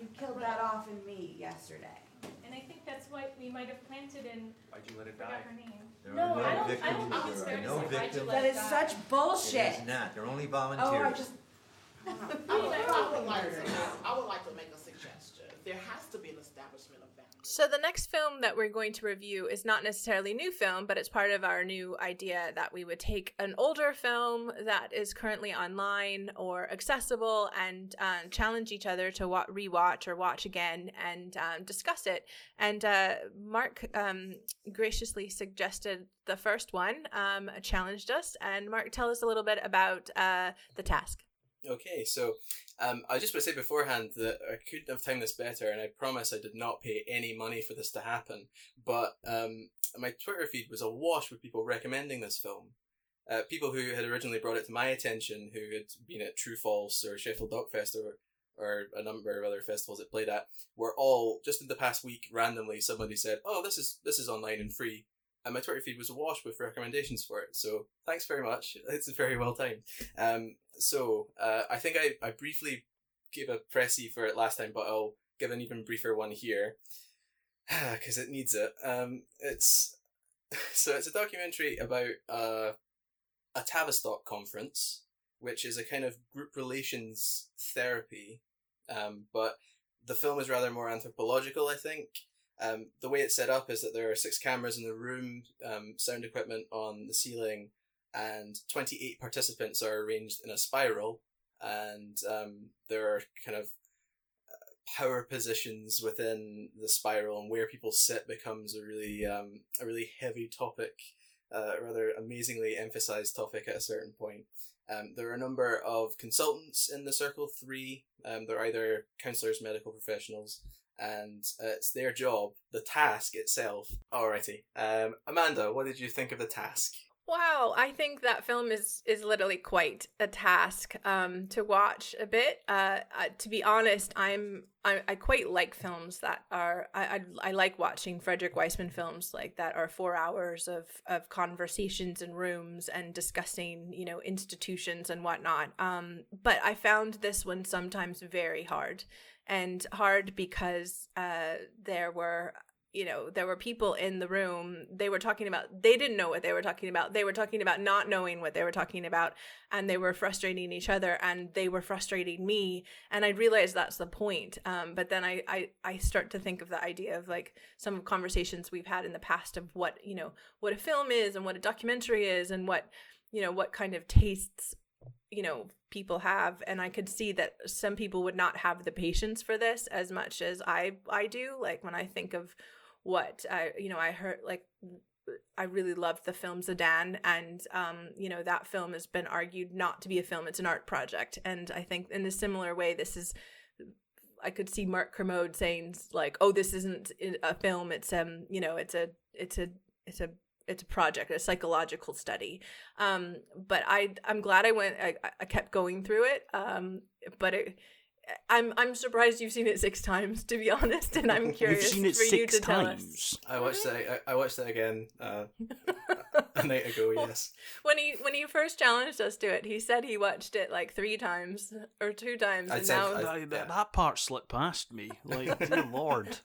you killed that off in me yesterday. And i think that's what we might have planted in Why'd you let it forgot die? her name There no, are I don't, I victims. don't think it's There fair are to no say why'd you victims. let That it is die. such bullshit. It is not. They're only Oh, I volunteers. just. I would, I would like to, I would like to make a suggestion. There has to be an establishment of boundaries. So the next film that we're going to review is not necessarily new film, but it's part of our new idea that we would take an older film that is currently online or accessible and um, challenge each other to wa- rewatch or watch again and um, discuss it. And uh, Mark um, graciously suggested the first one, um, challenged us. And Mark, tell us a little bit about uh, the task. Okay, so um, I just want to say beforehand that I couldn't have timed this better, and I promise I did not pay any money for this to happen. But um, my Twitter feed was awash with people recommending this film, uh, people who had originally brought it to my attention, who had been at True False or Sheffield Doc/Fest or or a number of other festivals it played at, were all just in the past week randomly somebody said, "Oh, this is this is online and free," and my Twitter feed was awash with recommendations for it. So thanks very much. <laughs> It's very well timed. Um, so uh, I think I, I briefly gave a pressy for it last time, but I'll give an even briefer one here <sighs> because it needs it. Um, it's <laughs> so it's a documentary about uh, a Tavistock conference, which is a kind of group relations therapy, um, but the film is rather more anthropological, I think. Um, the way it's set up is that there are six cameras in the room, um, sound equipment on the ceiling, and 28 participants are arranged in a spiral, and um, there are kind of uh, power positions within the spiral, and where people sit becomes a really um, a really heavy topic, uh, rather amazingly emphasized topic at a certain point. Um, there are a number of consultants in the circle, three. Um, they're either counselors, medical professionals, and uh, it's their job, the task itself. Alrighty. Um, Amanda, what did you think of the task? Wow, I think that film is is literally quite a task um, to watch a bit. Uh, uh, to be honest, I'm I, I quite like films that are I, I I like watching Frederick Wiseman films like that are four hours of of conversations in rooms and discussing you know institutions and whatnot. Um, but I found this one sometimes very hard, and hard because uh, there were you know there were people in the room they were talking about they didn't know what they were talking about. They were talking about not knowing what they were talking about and they were frustrating each other and they were frustrating me and i realized that's the point um, but then I, I i start to think of the idea of like some of conversations we've had in the past of what you know what a film is and what a documentary is and what you know what kind of tastes you know people have and i could see that some people would not have the patience for this as much as i i do like when i think of what I you know I heard like I really loved the film Zidane and um you know that film has been argued not to be a film it's an art project. And I think in a similar way this is I could see Mark Kermode saying like oh this isn't a film it's um you know it's a it's a it's a it's a project a psychological study. Um but I I'm glad I went I, I kept going through it um but it I'm I'm surprised you've seen it six times, to be <laughs> honest, and I'm curious You've seen it for you six to tell times. us. I watched that. I, I watched that again uh, <laughs> a night ago. Yes. When he when he first challenged us to it, he said he watched it like three times or two times, I'd and said- now. I- That, that, that part slipped past me. Like, <laughs> dear lord,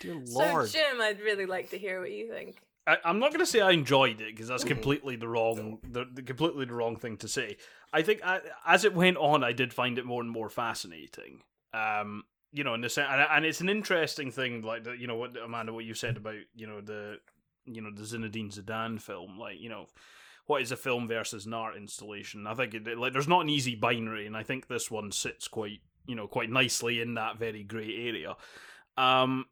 dear lord. so lord. Jim, I'd really like to hear what you think. I, I'm not going to say I enjoyed it because that's completely the wrong, the, the completely the wrong thing to say. I think I, as it went on, I did find it more and more fascinating. Um, you know, in the sen- and, and it's an interesting thing, like the, you know what Amanda, what you said about you know the you know the Zinedine Zidane film, like you know what is a film versus an art installation. I think it, like there's not an easy binary, and I think this one sits quite you know quite nicely in that very grey area. Um,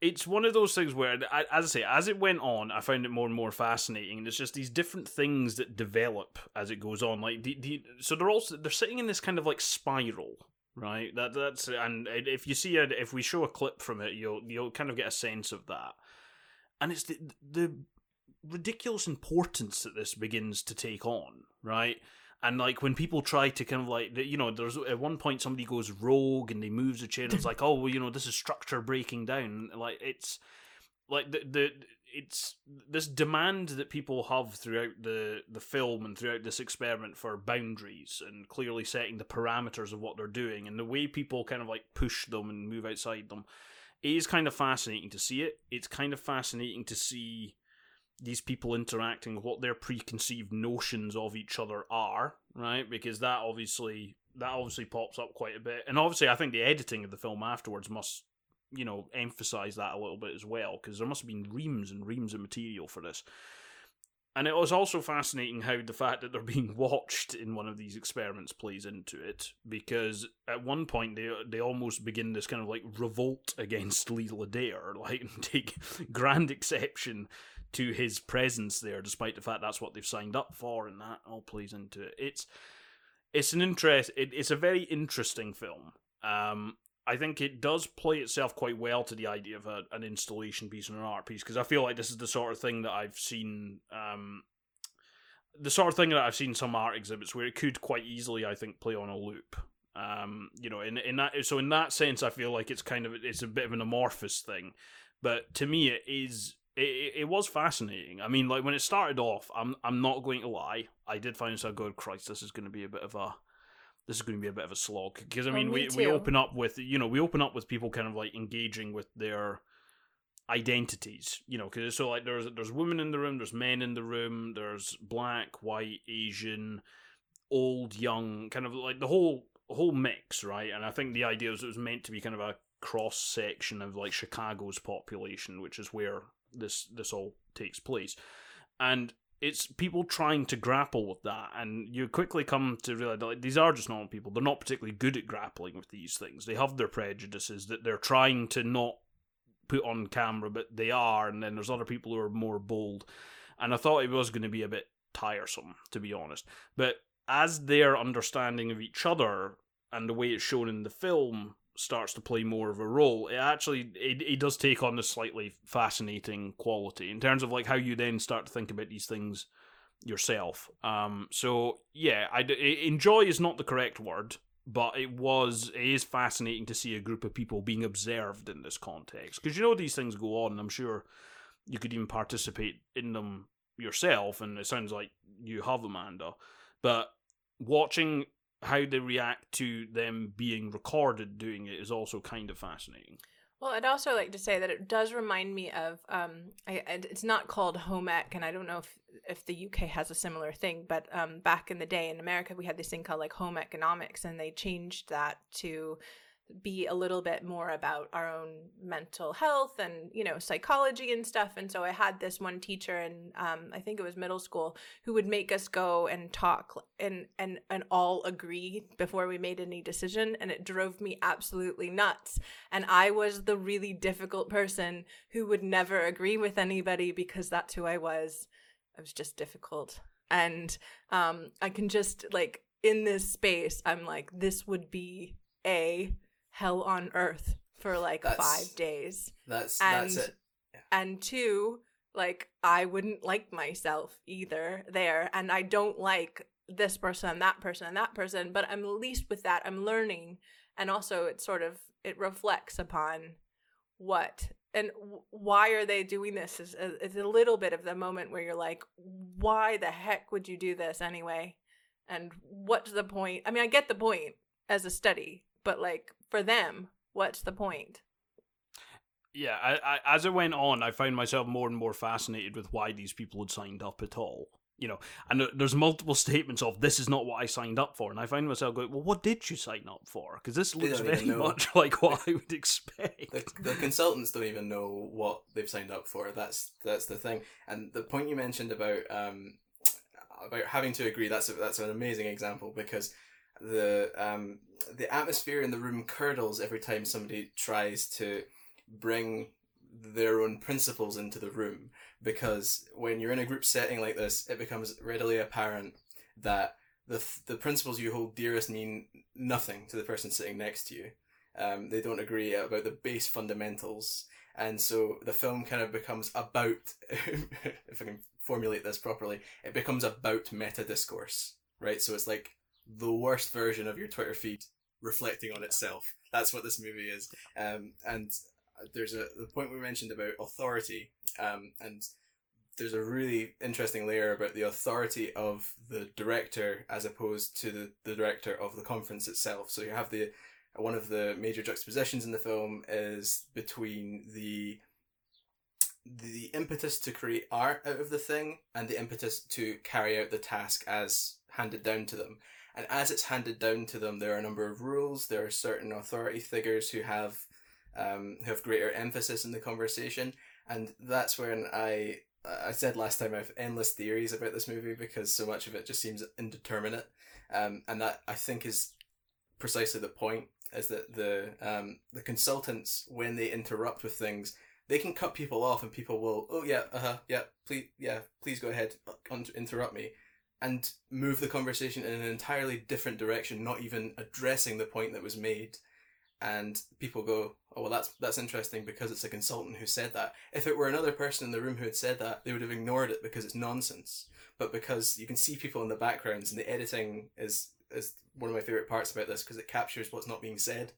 it's one of those things where, as I say, as it went on, I found it more and more fascinating. And it's just these different things that develop as it goes on. Like the, the so they're also they're sitting in this kind of like spiral, right? That that's and if you see it, if we show a clip from it, you'll you'll kind of get a sense of that. And it's the the ridiculous importance that this begins to take on, right? And like when people try to kind of like, you know, there's at one point somebody goes rogue and they moves a chair and it's like, oh, well, you know, this is structure breaking down. Like it's like the the it's this demand that people have throughout the the film and throughout this experiment for boundaries and clearly setting the parameters of what they're doing and the way people kind of like push them and move outside them. It is kind of fascinating to see it. It's kind of fascinating to see these people interacting, what their preconceived notions of each other are, right? Because that obviously that obviously pops up quite a bit, and obviously I think the editing of the film afterwards must, you know, emphasize that a little bit as well, because there must have been reams and reams of material for this. And it was also fascinating how the fact that they're being <laughs> watched in one of these experiments plays into it, because at one point they they almost begin this kind of like revolt against Leigh Ledare, <laughs> like <laughs> take grand exception to his presence there, despite the fact that's what they've signed up for, and that all plays into it. It's it's an interest. It, it's a very interesting film. Um, I think it does play itself quite well to the idea of a, an installation piece and an art piece because I feel like this is the sort of thing that I've seen. Um, the sort of thing that I've seen some art exhibits where it could quite easily, I think, play on a loop. Um, you know, in in that so in that sense, I feel like it's kind of it's a bit of an amorphous thing, but to me, it is it, it was fascinating. I mean, like when it started off, I'm I'm not going to lie, I did find myself going, Christ, this is going to be a bit of a this is going to be a bit of a slog because I Oh, mean, me we we open up with you know we open up with people kind of like engaging with their identities, you know, because so like there's there's women in the room, there's men in the room, there's black, white, Asian, old, young, kind of like the whole whole mix, right? And I think the idea was it was meant to be kind of a cross section of like Chicago's population, which is where this this all takes place, and it's people trying to grapple with that, and you quickly come to realize that like, these are just normal people. They're not particularly good at grappling with these things. They have their prejudices that they're trying to not put on camera, but they are, and then there's other people who are more bold. And I thought it was going to be a bit tiresome, to be honest. But as their understanding of each other and the way it's shown in the film starts to play more of a role, it actually it, it does take on this slightly fascinating quality in terms of like how you then start to think about these things yourself. Um, so yeah, I, enjoy is not the correct word, but it was it is fascinating to see a group of people being observed in this context because you know these things go on. and I'm sure you could even participate in them yourself, and it sounds like you have Amanda. But watching how they react to them being recorded doing it is also kind of fascinating. Well, I'd also like to say that it does remind me of um, I, it's not called home ec, and I don't know if if the UK has a similar thing, but um, back in the day in America, we had this thing called like home economics, and they changed that to be a little bit more about our own mental health and you know psychology and stuff. And so i had this one teacher and um, i think it was middle school who would make us go and talk and and and all agree before we made any decision. And it drove me absolutely nuts. And i was the really difficult person who would never agree with anybody because that's who i was. I was just difficult. And um i can just like in this space i'm like this would be a hell on earth for like That's- five days. That's and that's it. and two like i wouldn't like myself either there. And i don't like this person that person and that person but i'm at least with that i'm learning. And also it sort of it reflects upon what and why are they doing this is is is a little bit of the moment where you're like why the heck would you do this anyway? And what's the point? I mean i get the point as a study but like for them what's the point Yeah, I, I, as it went on, I found myself more and more fascinated with why these people had signed up at all. You know, and there's multiple statements of this is not what I signed up for, and I find myself going, well, what did you sign up for? Because this looks very know. much <laughs> like what <laughs> I would expect. the, the consultants don't even know what they've signed up for. That's that's the thing. And the point you mentioned about um about having to agree that's a, that's an amazing example because the um the atmosphere in the room curdles every time somebody tries to bring their own principles into the room because when you're in a group setting like this it becomes readily apparent that the the principles you hold dearest mean nothing to the person sitting next to you. Um, they don't agree about the base fundamentals. And so the film kind of becomes about <laughs> if i can formulate this properly it becomes about meta discourse right? So it's like the worst version of your twitter feed reflecting on itself. That's what this movie is. Um, and there's a the point we mentioned about authority um, and there's a really interesting layer about the authority of the director as opposed to the, the director of the conference itself. So you have the one of the major juxtapositions in the film is between the the impetus to create art out of the thing and the impetus to carry out the task as handed down to them. And as it's handed down to them, there are a number of rules. There are certain authority figures who have um, who have greater emphasis in the conversation, and that's when I I said last time I have endless theories about this movie because so much of it just seems indeterminate, um, and that I think is precisely the point. Is that the um, the consultants when they interrupt with things they can cut people off and people will oh yeah uh-huh yeah please yeah please go ahead un- interrupt me and move the conversation in an entirely different direction not even addressing the point that was made and people go oh well that's that's interesting because it's a consultant who said that. If it were another person in the room who had said that, they would have ignored it because it's nonsense. But because you can see people in the backgrounds and the editing is is one of my favorite parts about this because it captures what's not being said.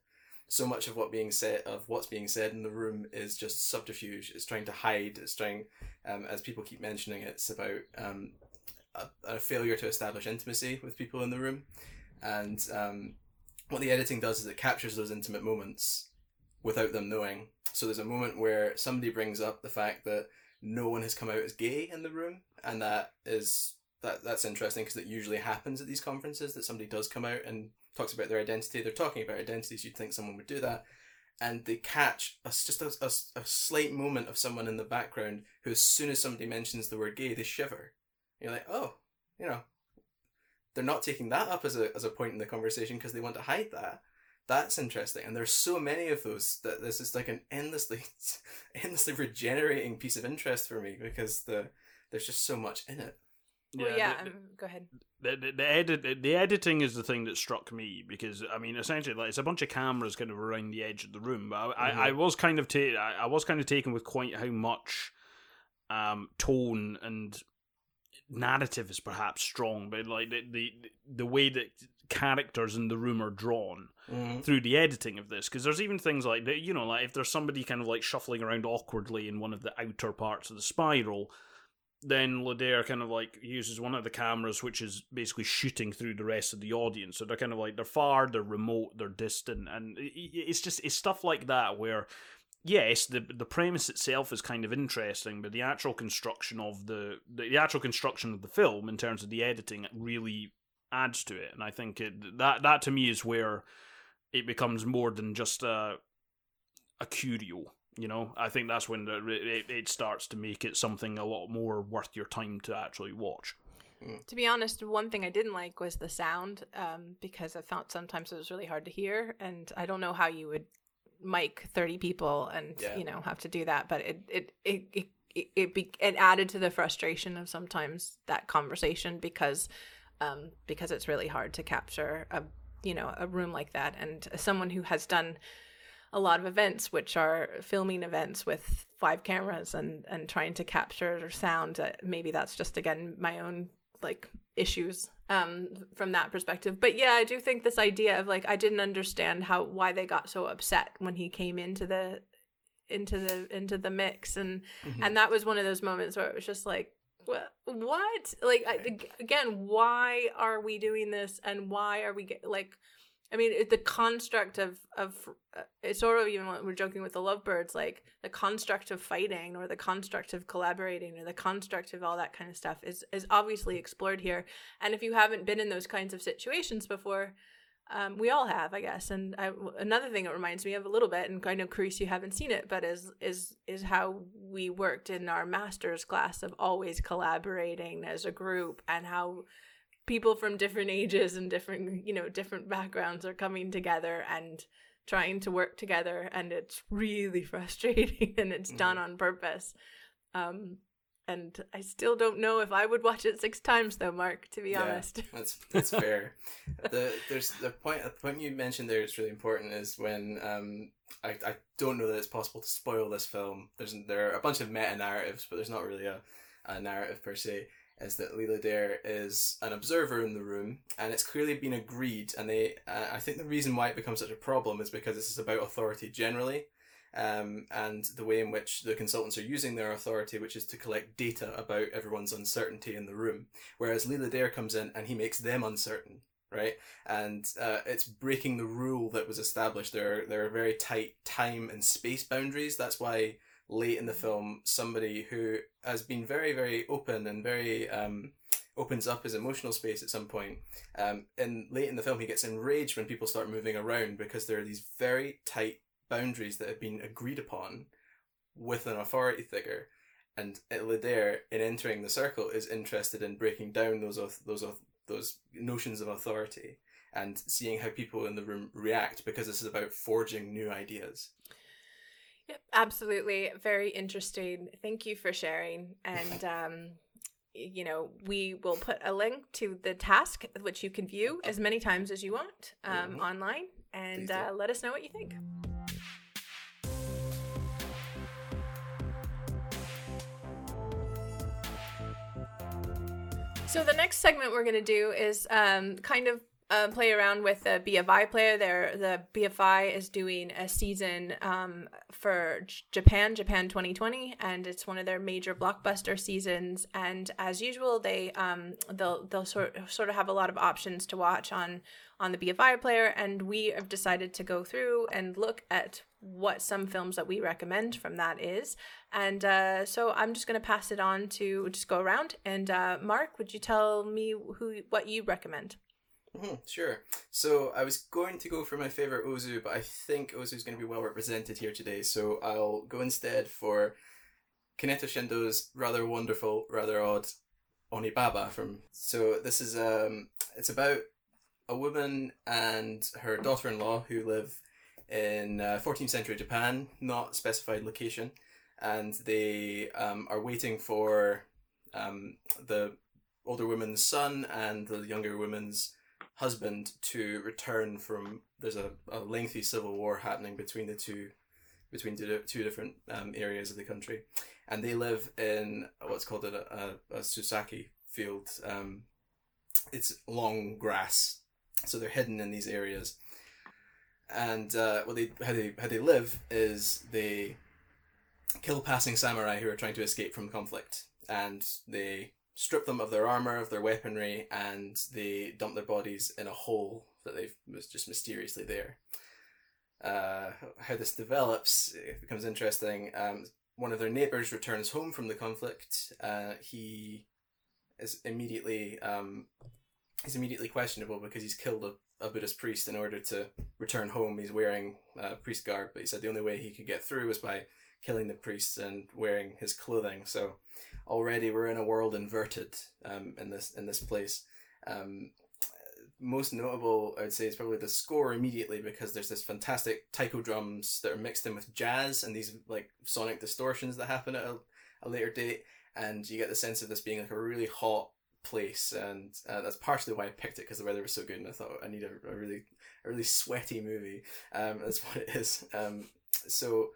So much of what being said of what's being said in the room is just subterfuge. It's trying to hide. It's trying, um, as people keep mentioning, it's about um, a, a failure to establish intimacy with people in the room, and um, what the editing does is it captures those intimate moments without them knowing. So there's a moment where somebody brings up the fact that no one has come out as gay in the room, and that is that that's interesting because it usually happens at these conferences that somebody does come out and talks about their identity. They're talking about identities. You'd think someone would do that, and they catch a, just a, a, a slight moment of someone in the background who, as soon as somebody mentions the word gay, they shiver. You're like, oh, you know, they're not taking that up as a as a point in the conversation because they want to hide that. That's interesting, and there's so many of those that this is like an endlessly, <laughs> endlessly regenerating piece of interest for me because the there's just so much in it. Well, yeah, um, go ahead. The, the, the edit the editing is the thing that struck me because I mean essentially like it's a bunch of cameras kind of around the edge of the room. But I, Mm-hmm. I, I was kind of ta- I, I was kind of taken with quite how much um, tone and narrative is perhaps strong, but like the the, the way that characters in the room are drawn Mhm. through the editing of this because there's even things like that you know like if there's somebody kind of like shuffling around awkwardly in one of the outer parts of the spiral then Ledare kind of like uses one of the cameras which is basically shooting through the rest of the audience so they're kind of like they're far they're remote they're distant and it's just it's stuff like that where yes the the premise itself is kind of interesting but the actual construction of the the, the actual construction of the film in terms of the editing really adds to it. And i think it, that that to me is where it becomes more than just a a curio you know? I think that's when the, it, it starts to make it something a lot more worth your time to actually watch. To be honest, one thing I didn't like was the sound, um, because I found sometimes it was really hard to hear, and I don't know how you would mic thirty people and Yeah. you know have to do that, but it it it it it, it, be, it added to the frustration of sometimes that conversation because um, because it's really hard to capture a you know a room like that, and as someone who has done a lot of events which are filming events with five cameras and and trying to capture sound uh, maybe that's just again my own like issues um from that perspective. But yeah i do think this idea of like i didn't understand how why they got so upset when he came into the into the into the mix. And Mhm. and that was one of those moments where it was just like what what? Like I, again why are we doing this? And why are we like I mean, the construct of of uh, it's sort of even when we're joking with the lovebirds, like the construct of fighting or the construct of collaborating or the construct of all that kind of stuff is is obviously explored here. And if you haven't been in those kinds of situations before, um, we all have, I guess. And I, another thing it reminds me of a little bit, and I know, Carice, you haven't seen it, but is is is how we worked in our master's class of always collaborating as a group, and how people from different ages and different you know different backgrounds are coming together and trying to work together, and it's really <laughs> frustrating, and it's done on purpose. Um, and I still don't know if I would watch it six times, though, Mark. To be Yeah, honest. <laughs> that's that's fair. the there's the point the point you mentioned there is really important is when um I, I don't know that it's possible to spoil this film. There's there are a bunch of meta narratives, but there's not really a, a narrative per se. Is that Leigh Ledare is an observer in the room, and it's clearly been agreed. And they, uh, I think the reason why it becomes such a problem is because this is about authority generally, um, and the way in which the consultants are using their authority, which is to collect data about everyone's uncertainty in the room. Whereas Leigh Ledare comes in and he makes them uncertain, right? And uh, it's breaking the rule that was established. There, are, there are very tight time and space boundaries. That's why late in the film, somebody who has been very, very open and very um, opens up his emotional space at some point. Um, and late in the film, he gets enraged when people start moving around because there are these very tight boundaries that have been agreed upon with an authority figure. And Ledare, in entering the circle, is interested in breaking down those those those notions of authority and seeing how people in the room react because this is about forging new ideas. Yep, absolutely. Very interesting. Thank you for sharing. And <laughs> um, you know, we will put a link to the task, which you can view as many times as you want um, mm-hmm. online, and uh, let us know what you think. So the next segment we're going to do is um, kind of uh, play around with the BFI player. There, the BFI is doing a season um, for J- Japan, Japan 2020, and it's one of their major blockbuster seasons. And as usual, they um, they'll they'll sort sort of have a lot of options to watch on on the BFI player, and we have decided to go through and look at what some films that we recommend from that is. And uh, so I'm just going to pass it on to just go around. And uh, Mark, would you tell me who what you recommend? Hmm sure. So I was going to go for my favorite Ozu, but I think Ozu's going to be well represented here today. So I'll go instead for Kaneto Shindo's rather wonderful, rather odd Onibaba from. So this is um, it's about a woman and her daughter-in-law who live in uh, 14th century Japan, not specified location, and they um, are waiting for um, the older woman's son and the younger woman's husband to return from. There's a, a lengthy civil war happening between the two, between two, two different um, areas of the country, and they live in what's called a, a, a susuki field. Um, it's long grass, so they're hidden in these areas and uh, what they how they how they live is they kill passing samurai who are trying to escape from conflict, and they strip them of their armor, of their weaponry, and they dump their bodies in a hole that they've was just mysteriously there. Uh, how this develops it becomes interesting. Um, one of their neighbors returns home from the conflict. Uh, he is immediately um, he's immediately questionable because he's killed a a Buddhist priest in order to return home. He's wearing uh, priest garb, but he said the only way he could get through was by killing the priest and wearing his clothing. So already we're in a world inverted um, in this in this place. Um, most notable, I would say, is probably the score immediately because there's this fantastic taiko drums that are mixed in with jazz and these like sonic distortions that happen at a, a later date, and you get the sense of this being like a really hot place, and uh, that's partially why I picked it because the weather was so good, and I thought I need a, a really a really sweaty movie. Um, that's <laughs> what it is. Um, so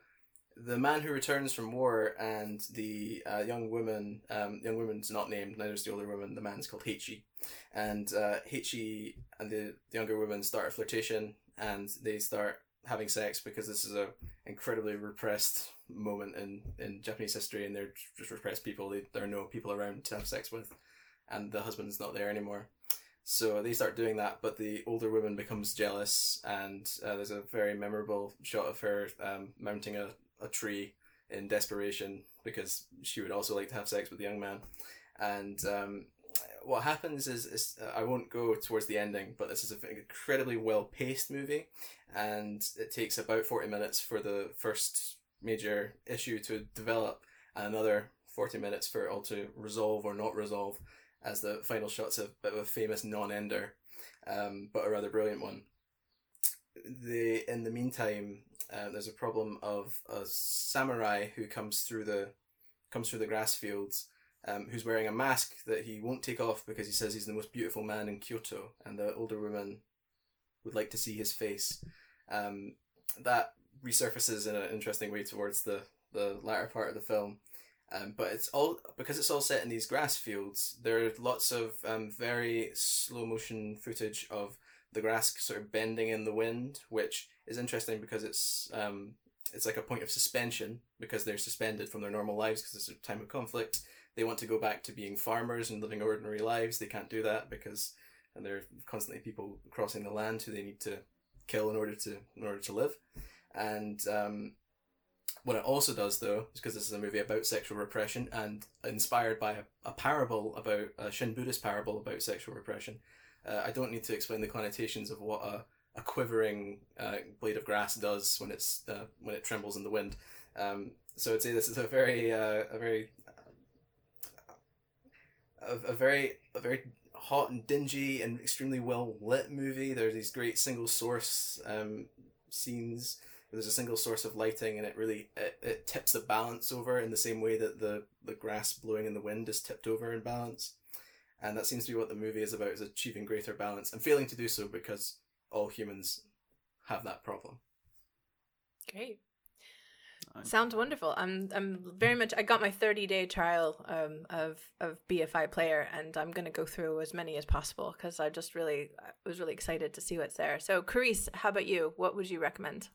the man who returns from war and the uh, young woman, um, young woman's not named, neither is the older woman. The man's called Heichi, and uh, and the, the younger woman start a flirtation, and they start having sex because this is a incredibly repressed moment in, in Japanese history, and they're just repressed people. They, there are no people around to have sex with and the husband's not there anymore. So they start doing that, but the older woman becomes jealous, and uh, there's a very memorable shot of her um, mounting a, a tree in desperation because she would also like to have sex with the young man. And um, what happens is, is uh, I won't go towards the ending, but this is an incredibly well paced movie, and it takes about 40 minutes for the first major issue to develop, and another 40 minutes for it all to resolve or not resolve as the final shot's a bit of a famous non-ender, um, but a rather brilliant one. The in the meantime, uh, there's a problem of a samurai who comes through the comes through the grass fields, um, who's wearing a mask that he won't take off because he says he's the most beautiful man in Kyoto, and the older woman would like to see his face. Um, that resurfaces in an interesting way towards the the latter part of the film. Um, but it's all because it's all set in these grass fields. There are lots of um, very slow motion footage of the grass sort of bending in the wind, which is interesting because it's um, it's like a point of suspension because they're suspended from their normal lives because it's a time of conflict. They want to go back to being farmers and living ordinary lives. They can't do that because and there are constantly people crossing the land who they need to kill in order to in order to live. And um, what it also does, though, is because this is a movie about sexual repression and inspired by a, a parable about a Shin Buddhist parable about sexual repression. Uh, I don't need to explain the connotations of what a, a quivering uh, blade of grass does when it's uh, when it trembles in the wind. Um, so I'd say this is a very uh, a very a, a very a very hot and dingy and extremely well lit movie. There's these great single source um, scenes there's a single source of lighting and it really it, it tips the balance over in the same way that the the grass blowing in the wind is tipped over in balance and that seems to be what the movie is about is achieving greater balance and failing to do so because all humans have that problem Great. Sounds wonderful. I'm I'm very much. I got my 30 day trial um, of of BFI player, and I'm gonna go through as many as possible because I just really I was really excited to see what's there. So, Carice, how about you? What would you recommend?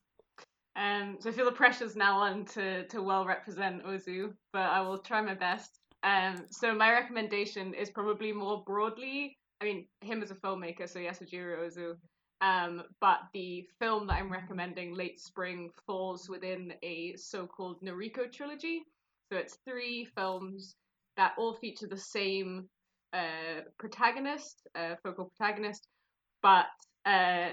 Um, so I feel the pressure's now on to to well represent Ozu, but I will try my best. Um, so my recommendation is probably more broadly. I mean, him as a filmmaker, so Yasujiro Ozu. Um, but the film that I'm recommending, Late Spring, falls within a so-called Noriko trilogy. So it's three films that all feature the same uh, protagonist, uh, focal protagonist, but uh,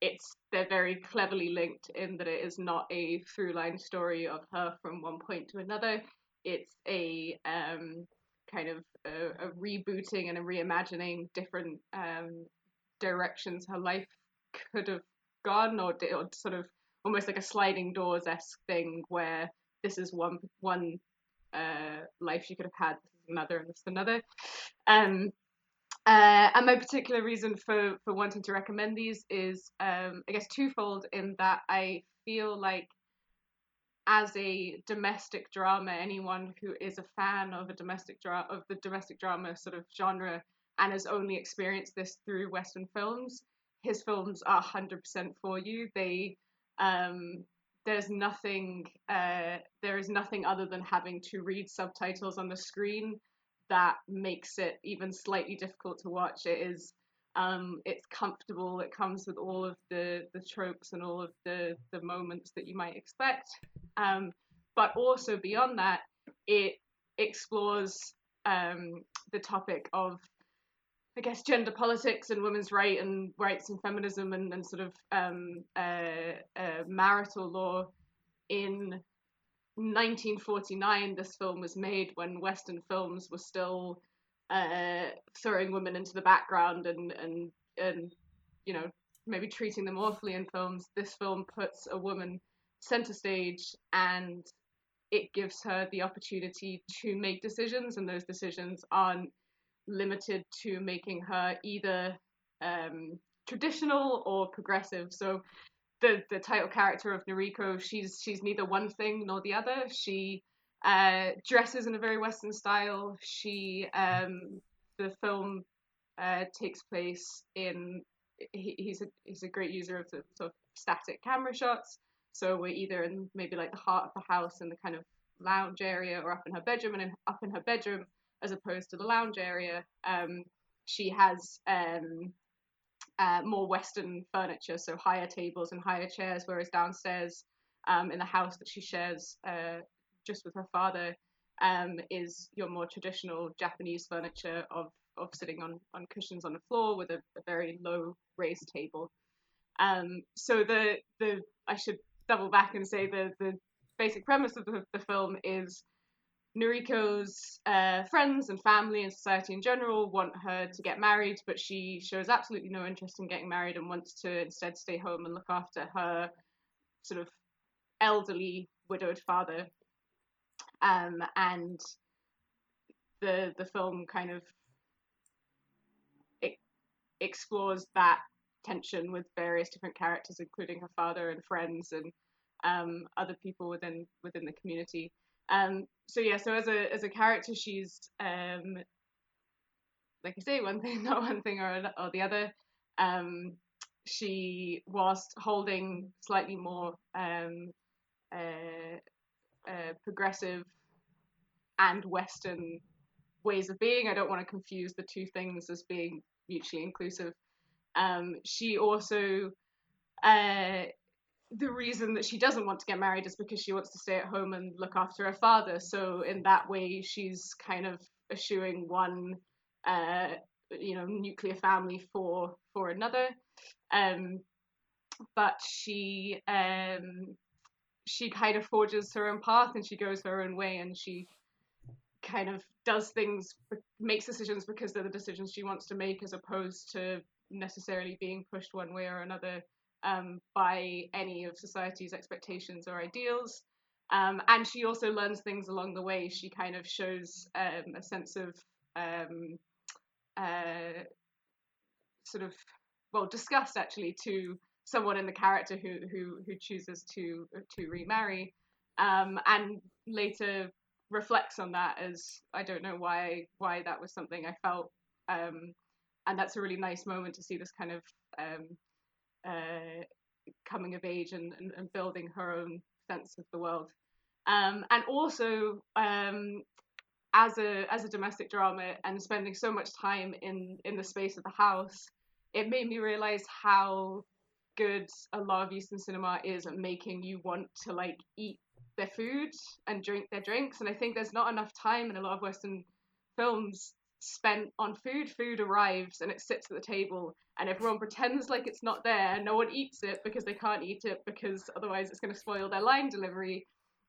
it's they're very cleverly linked in that it is not a through line story of her from one point to another. It's a um, kind of a, a rebooting and a reimagining different um, directions her life could have gone, or, or sort of almost like a sliding doors esque thing where this is one one uh, life she could have had, this is another, and this is another. Um, uh, and my particular reason for, for wanting to recommend these is, um, I guess, twofold in that I feel like as a domestic drama, anyone who is a fan of a domestic drama of the domestic drama sort of genre and has only experienced this through Western films, his films are hundred percent for you. They um, there's nothing uh, there is nothing other than having to read subtitles on the screen that makes it even slightly difficult to watch. It is um, it's comfortable. It comes with all of the the tropes and all of the the moments that you might expect. Um, but also beyond that, it explores um, the topic of I guess gender politics and women's right and rights and feminism and, and sort of uh, uh, marital law in 1949 this film was made when western films were still uh, throwing women into the background and and and you know maybe treating them awfully in films this film puts a woman center stage and it gives her the opportunity to make decisions and those decisions aren't limited to making her either um, traditional or progressive so the the title character of Noriko, she's she's neither one thing nor the other. She uh, dresses in a very Western style. She um, the film uh, takes place in he, he's a he's a great user of the sort of static camera shots. So we're either in maybe like the heart of the house in the kind of lounge area, or up in her bedroom, and in, up in her bedroom as opposed to the lounge area. Um, she has um, uh, more Western furniture, so higher tables and higher chairs, whereas downstairs um, in the house that she shares uh, just with her father um, is your more traditional Japanese furniture of, of sitting on, on cushions on the floor with a, a very low raised table. Um, so the the I should double back and say the the basic premise of the, the film is Noriko's uh, friends and family and society in general want her to get married, but she shows absolutely no interest in getting married and wants to instead stay home and look after her sort of elderly widowed father. Um, and the the film kind of it explores that tension with various different characters, including her father and friends and um, other people within within the community. Um, so yeah, so as a as a character, she's um, like I say, one thing, <laughs> not one thing or or the other. Um, she, whilst holding slightly more um, uh, uh, progressive and Western ways of being, I don't want to confuse the two things as being mutually inclusive. Um, she also uh, the reason that she doesn't want to get married is because she wants to stay at home and look after her father. So in that way, she's kind of eschewing one, uh, you know, nuclear family for for another. Um, but she um, she kind of forges her own path and she goes her own way and she kind of does things, makes decisions because they're the decisions she wants to make, as opposed to necessarily being pushed one way or another um, by any of society's expectations or ideals. Um, and she also learns things along the way. She kind of shows um, a sense of um, uh, sort of well disgust actually to someone in the character who who who chooses to to remarry. um, and later reflects on that as I don't know why why that was something I felt, um, and that's a really nice moment to see this kind of um, uh, coming of age and, and, and building her own sense of the world. Um, and also um, as a as a domestic drama and spending so much time in in the space of the house, it made me realize how good a lot of Eastern cinema is making you want to like eat their food and drink their drinks. And I think there's not enough time in a lot of Western films spent on food. Food arrives and it sits at the table, and everyone pretends like it's not there. No one eats it because they can't eat it because otherwise it's going to spoil their line delivery.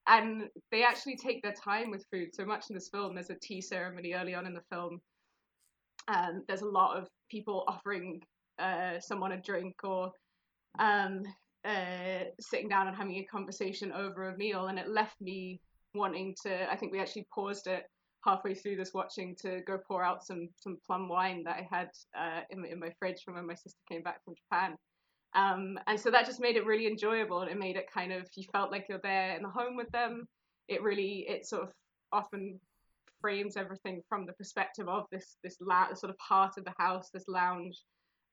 And they actually take their time with food so much in this film. There's a tea ceremony early on in the film. Um, there's a lot of people offering uh, someone a drink or um, uh, sitting down and having a conversation over a meal, and it left me wanting to. I think we actually paused it halfway through this watching to go pour out some some plum wine that I had uh, in in my fridge from when my sister came back from Japan. Um, and so that just made it really enjoyable, and it made it kind of you felt like you're there in the home with them. It really it sort of often frames everything from the perspective of this this la- sort of part of the house, this lounge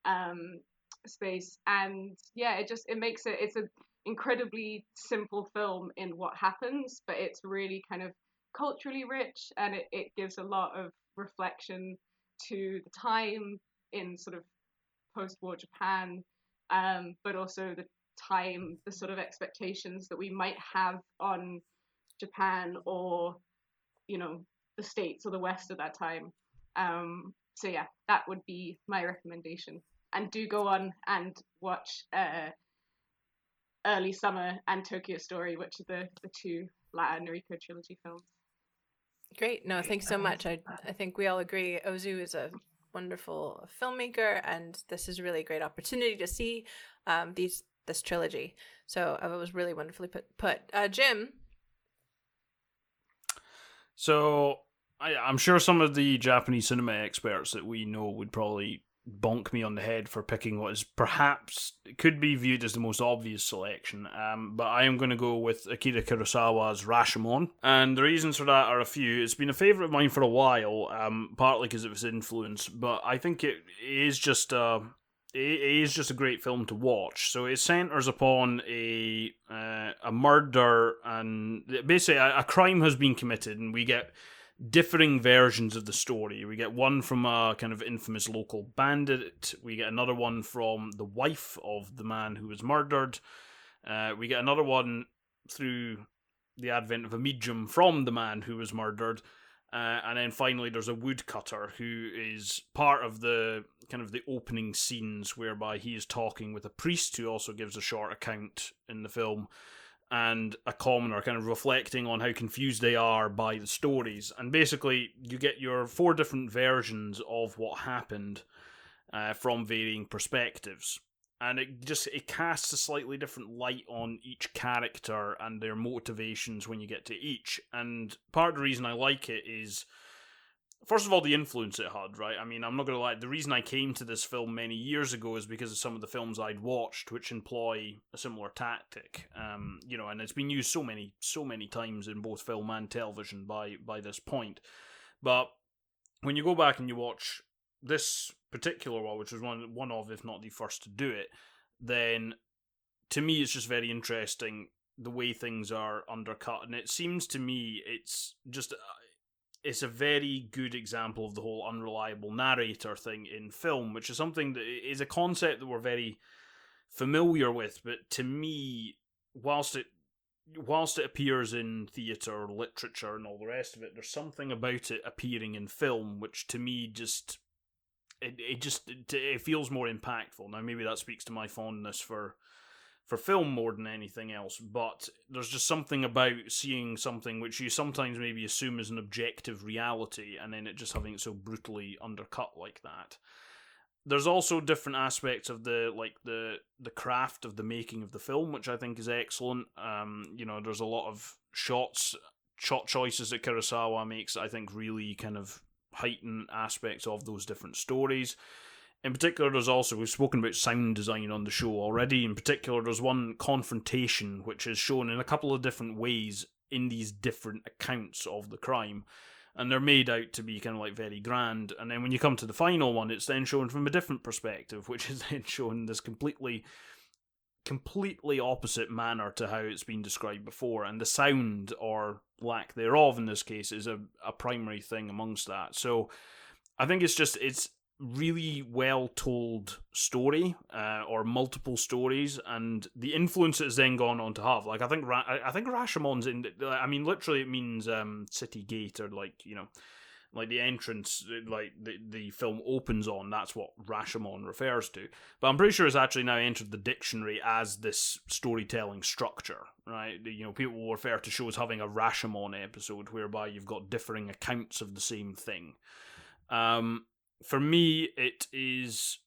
um, space, and yeah, it just it makes it it's an incredibly simple film in what happens, but it's really kind of culturally rich, and it, it gives a lot of reflection to the time in sort of post-war Japan, um, but also the time, the sort of expectations that we might have on Japan or you know the states or the west at that time. Um so yeah that would be my recommendation and do go on and watch uh early summer and tokyo story which are the the two latin Noriko trilogy films Great. No, thanks so much. I I think we all agree Ozu is a wonderful filmmaker, and this is really a great opportunity to see um, these this trilogy. So uh, it was really wonderfully put. Put uh, Jim. So I, I'm sure some of the Japanese cinema experts that we know would probably bonk me on the head for picking what is perhaps could be viewed as the most obvious selection. Um, but I am going to go with Akira Kurosawa's Rashomon, and the reasons for that are a few. It's been a favorite of mine for a while, um, partly because of its influence, but I think it is just a. It is just a great film to watch. So it centers upon a uh, a murder and basically a, a crime has been committed, and we get differing versions of the story. We get one from a kind of infamous local bandit. We get another one from the wife of the man who was murdered. Uh, we get another one through the advent of a medium from the man who was murdered. Uh, and then finally, there's a woodcutter who is part of the kind of the opening scenes whereby he is talking with a priest who also gives a short account in the film and a commoner kind of reflecting on how confused they are by the stories. And basically, you get your four different versions of what happened uh, from varying perspectives. And it just it casts a slightly different light on each character and their motivations when you get to each. And part of the reason I like it is first of all, the influence it had, right? I mean, I'm not going to lie. The reason I came to this film many years ago is because of some of the films I'd watched, which employ a similar tactic. Um, you know, and it's been used so many, so many times in both film and television by by this point. But when you go back and you watch this particular one, which was one one of, if not the first to do it, then to me it's just very interesting the way things are undercut, and it seems to me it's just it's a very good example of the whole unreliable narrator thing in film, which is something that is a concept that we're very familiar with, but to me, whilst it whilst it appears in theatre, literature, and all the rest of it, there's something about it appearing in film which to me just it, it just it, it feels more impactful. Now maybe that speaks to my fondness for for film more than anything else, but there's just something about seeing something which you sometimes maybe assume is an objective reality and then it just having it so brutally undercut like that. There's also different aspects of the like the the craft of the making of the film, which I think is excellent. Um, you know, there's a lot of shots, shot choices that Kurosawa makes. I think really kind of heighten aspects of those different stories in particular, there's also we've spoken about sound design on the show already. In particular, there's one confrontation which is shown in a couple of different ways in these different accounts of the crime and they're made out to be kind of like very grand. And then when you come to the final one, it's then shown from a different perspective, <laughs> which is then shown in this completely, completely opposite manner to how it's been described before. And the sound or lack thereof in this case is a, a primary thing amongst that. So I think it's just it's really well told story uh, or multiple stories and the influence it's then gone on to have. Like i think Ra- i think rashomon's in i mean literally it means um city gate or like you know like the entrance like the, the film opens on that's what rashomon refers to. But i'm pretty sure it's actually now entered the dictionary as this storytelling structure right? You know people will refer to shows having a rashomon episode whereby you've got differing accounts of the same thing. Um for me, it is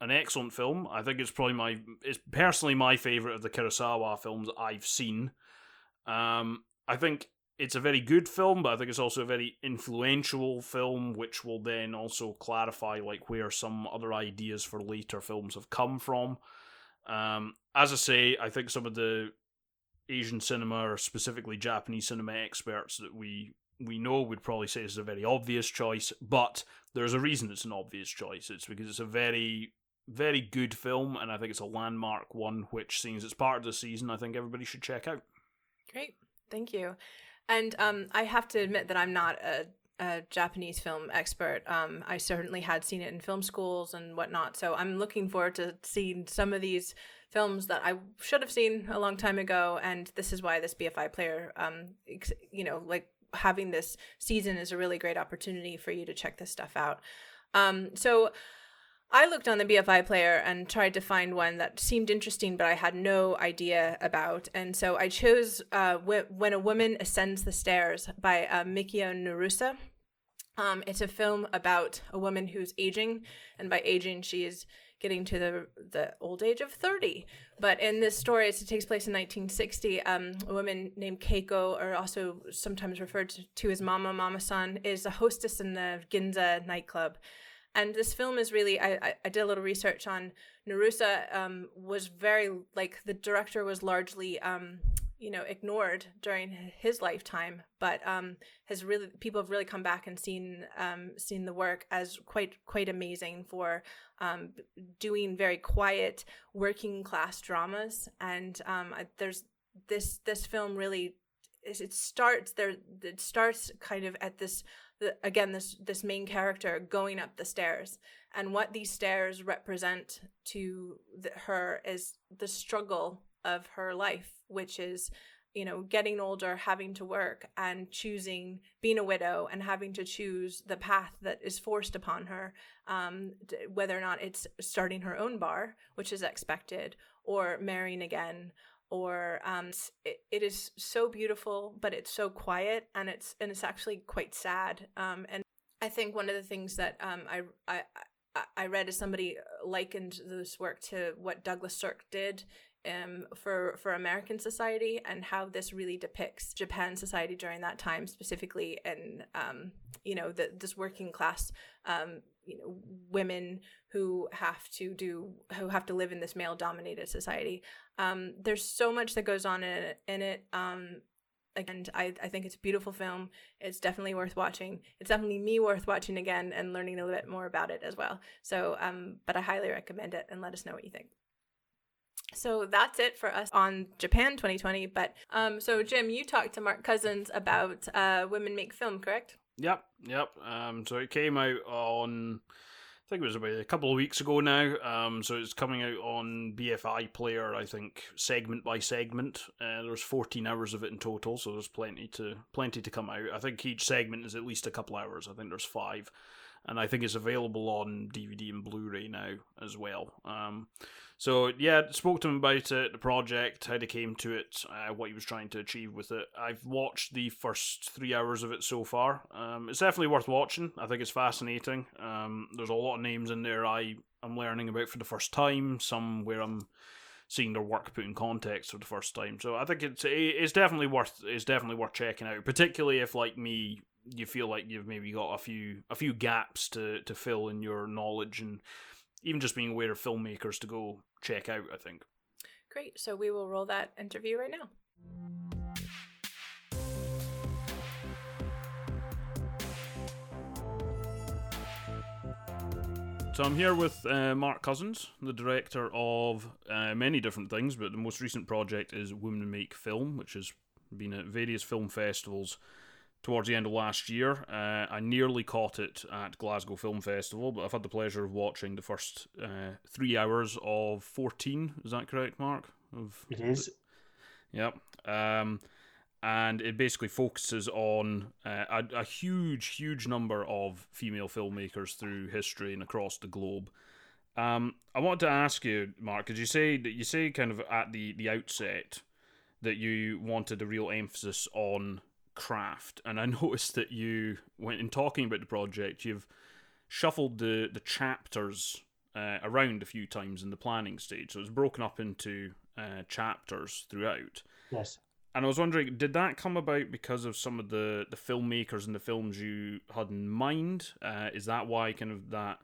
an excellent film. I think it's probably my it's personally my favorite of the Kurosawa films I've seen. Um, I think it's a very good film, but I think it's also a very influential film, which will then also clarify like where some other ideas for later films have come from. Um, as I say, I think some of the Asian cinema, or specifically Japanese cinema experts that we we know we'd probably say this is a very obvious choice, but there's a reason it's an obvious choice. It's because it's a very, very good film, and I think it's a landmark one, which, seems it's part of the season, I think everybody should check out. Great. Thank you. And um, I have to admit that I'm not a, a Japanese film expert. Um, I certainly had seen it in film schools and whatnot. So I'm looking forward to seeing some of these films that I should have seen a long time ago. And this is why this BFI player, um, you know, like having this season is a really great opportunity for you to check this stuff out. Um, so I looked on the BFI player and tried to find one that seemed interesting, but I had no idea about. And so I chose uh, When a Woman Ascends the Stairs by uh, Mikio Naruse. Um, it's a film about a woman who's aging, and by aging, she is getting to the the old age of 30. But in this story, it takes place in 1960. Um, a woman named Keiko, or also sometimes referred to, to as Mama Mama San, is a hostess in the Ginza nightclub. And this film is really, I, I did a little research on Naruse, um, was very, like, the director was largely um, you know ignored during his lifetime but um has really people have really come back and seen um seen the work as quite quite amazing for um doing very quiet working class dramas. And um there's this this film really it starts there it starts kind of at this the, again this this main character going up the stairs. And what these stairs represent to the, her is the struggle of her life, which is you know getting older having to work and choosing being a widow and having to choose the path that is forced upon her um, whether or not it's starting her own bar which is expected or marrying again or um, it, it is so beautiful but it's so quiet and it's and it's actually quite sad um, and i think one of the things that um, I, I I read as somebody likened this work to what Douglas Sirk did um, for for American society and how this really depicts Japan society during that time, specifically, and um, you know the, this working class, um, you know, women who have to do who have to live in this male dominated society. Um, there's so much that goes on in it. In it um, again, I, I think it's a beautiful film. It's definitely worth watching. It's definitely me worth watching again and learning a little bit more about it as well. So, um, but I highly recommend it and let us know what you think. So that's it for us on Japan 2020. But um, so Jim, you talked to Mark Cousins about uh, Women Make Film, correct? Yep, yep. Um, so it came out on, I think it was about a couple of weeks ago now. Um, so it's coming out on BFI Player, I think, segment by segment. Uh, there's 14 hours of it in total, so there's plenty to plenty to come out. I think each segment is at least a couple hours. I think there's five, and I think it's available on DVD and Blu-ray now as well. Um, so yeah, spoke to him about it, the project, how they came to it, uh, what he was trying to achieve with it. I've watched the first three hours of it so far. Um, it's definitely worth watching. I think it's fascinating. Um, there's a lot of names in there I am learning about for the first time. Some where I'm seeing their work put in context for the first time. So I think it's it's definitely worth it's definitely worth checking out, particularly if like me you feel like you've maybe got a few a few gaps to to fill in your knowledge and even just being aware of filmmakers to go check out. I think. Great. So we will roll that interview right now. So I'm here with uh, Mark Cousins, the director of uh, many different things, but the most recent project is Women Make Film, which has been at various film festivals towards the end of last year. Uh, I nearly caught it at Glasgow Film Festival, but I've had the pleasure of watching the first uh, three hours of 14. Is that correct, Mark? Of it is. Yep. Um, and it basically focuses on uh, a, a, huge, huge number of female filmmakers through history and across the globe. Um, I want to ask you, Mark, because you say that you say kind of at the the outset that you wanted a real emphasis on craft, and I <laughs> noticed that you, when in talking about the project, you've shuffled the the chapters uh, around a few times in the planning stage, so it's broken up into uh, chapters throughout. Yes. And I was wondering, did that come about because of some of the, the filmmakers and the films you had in mind? Uh, is that why kind of that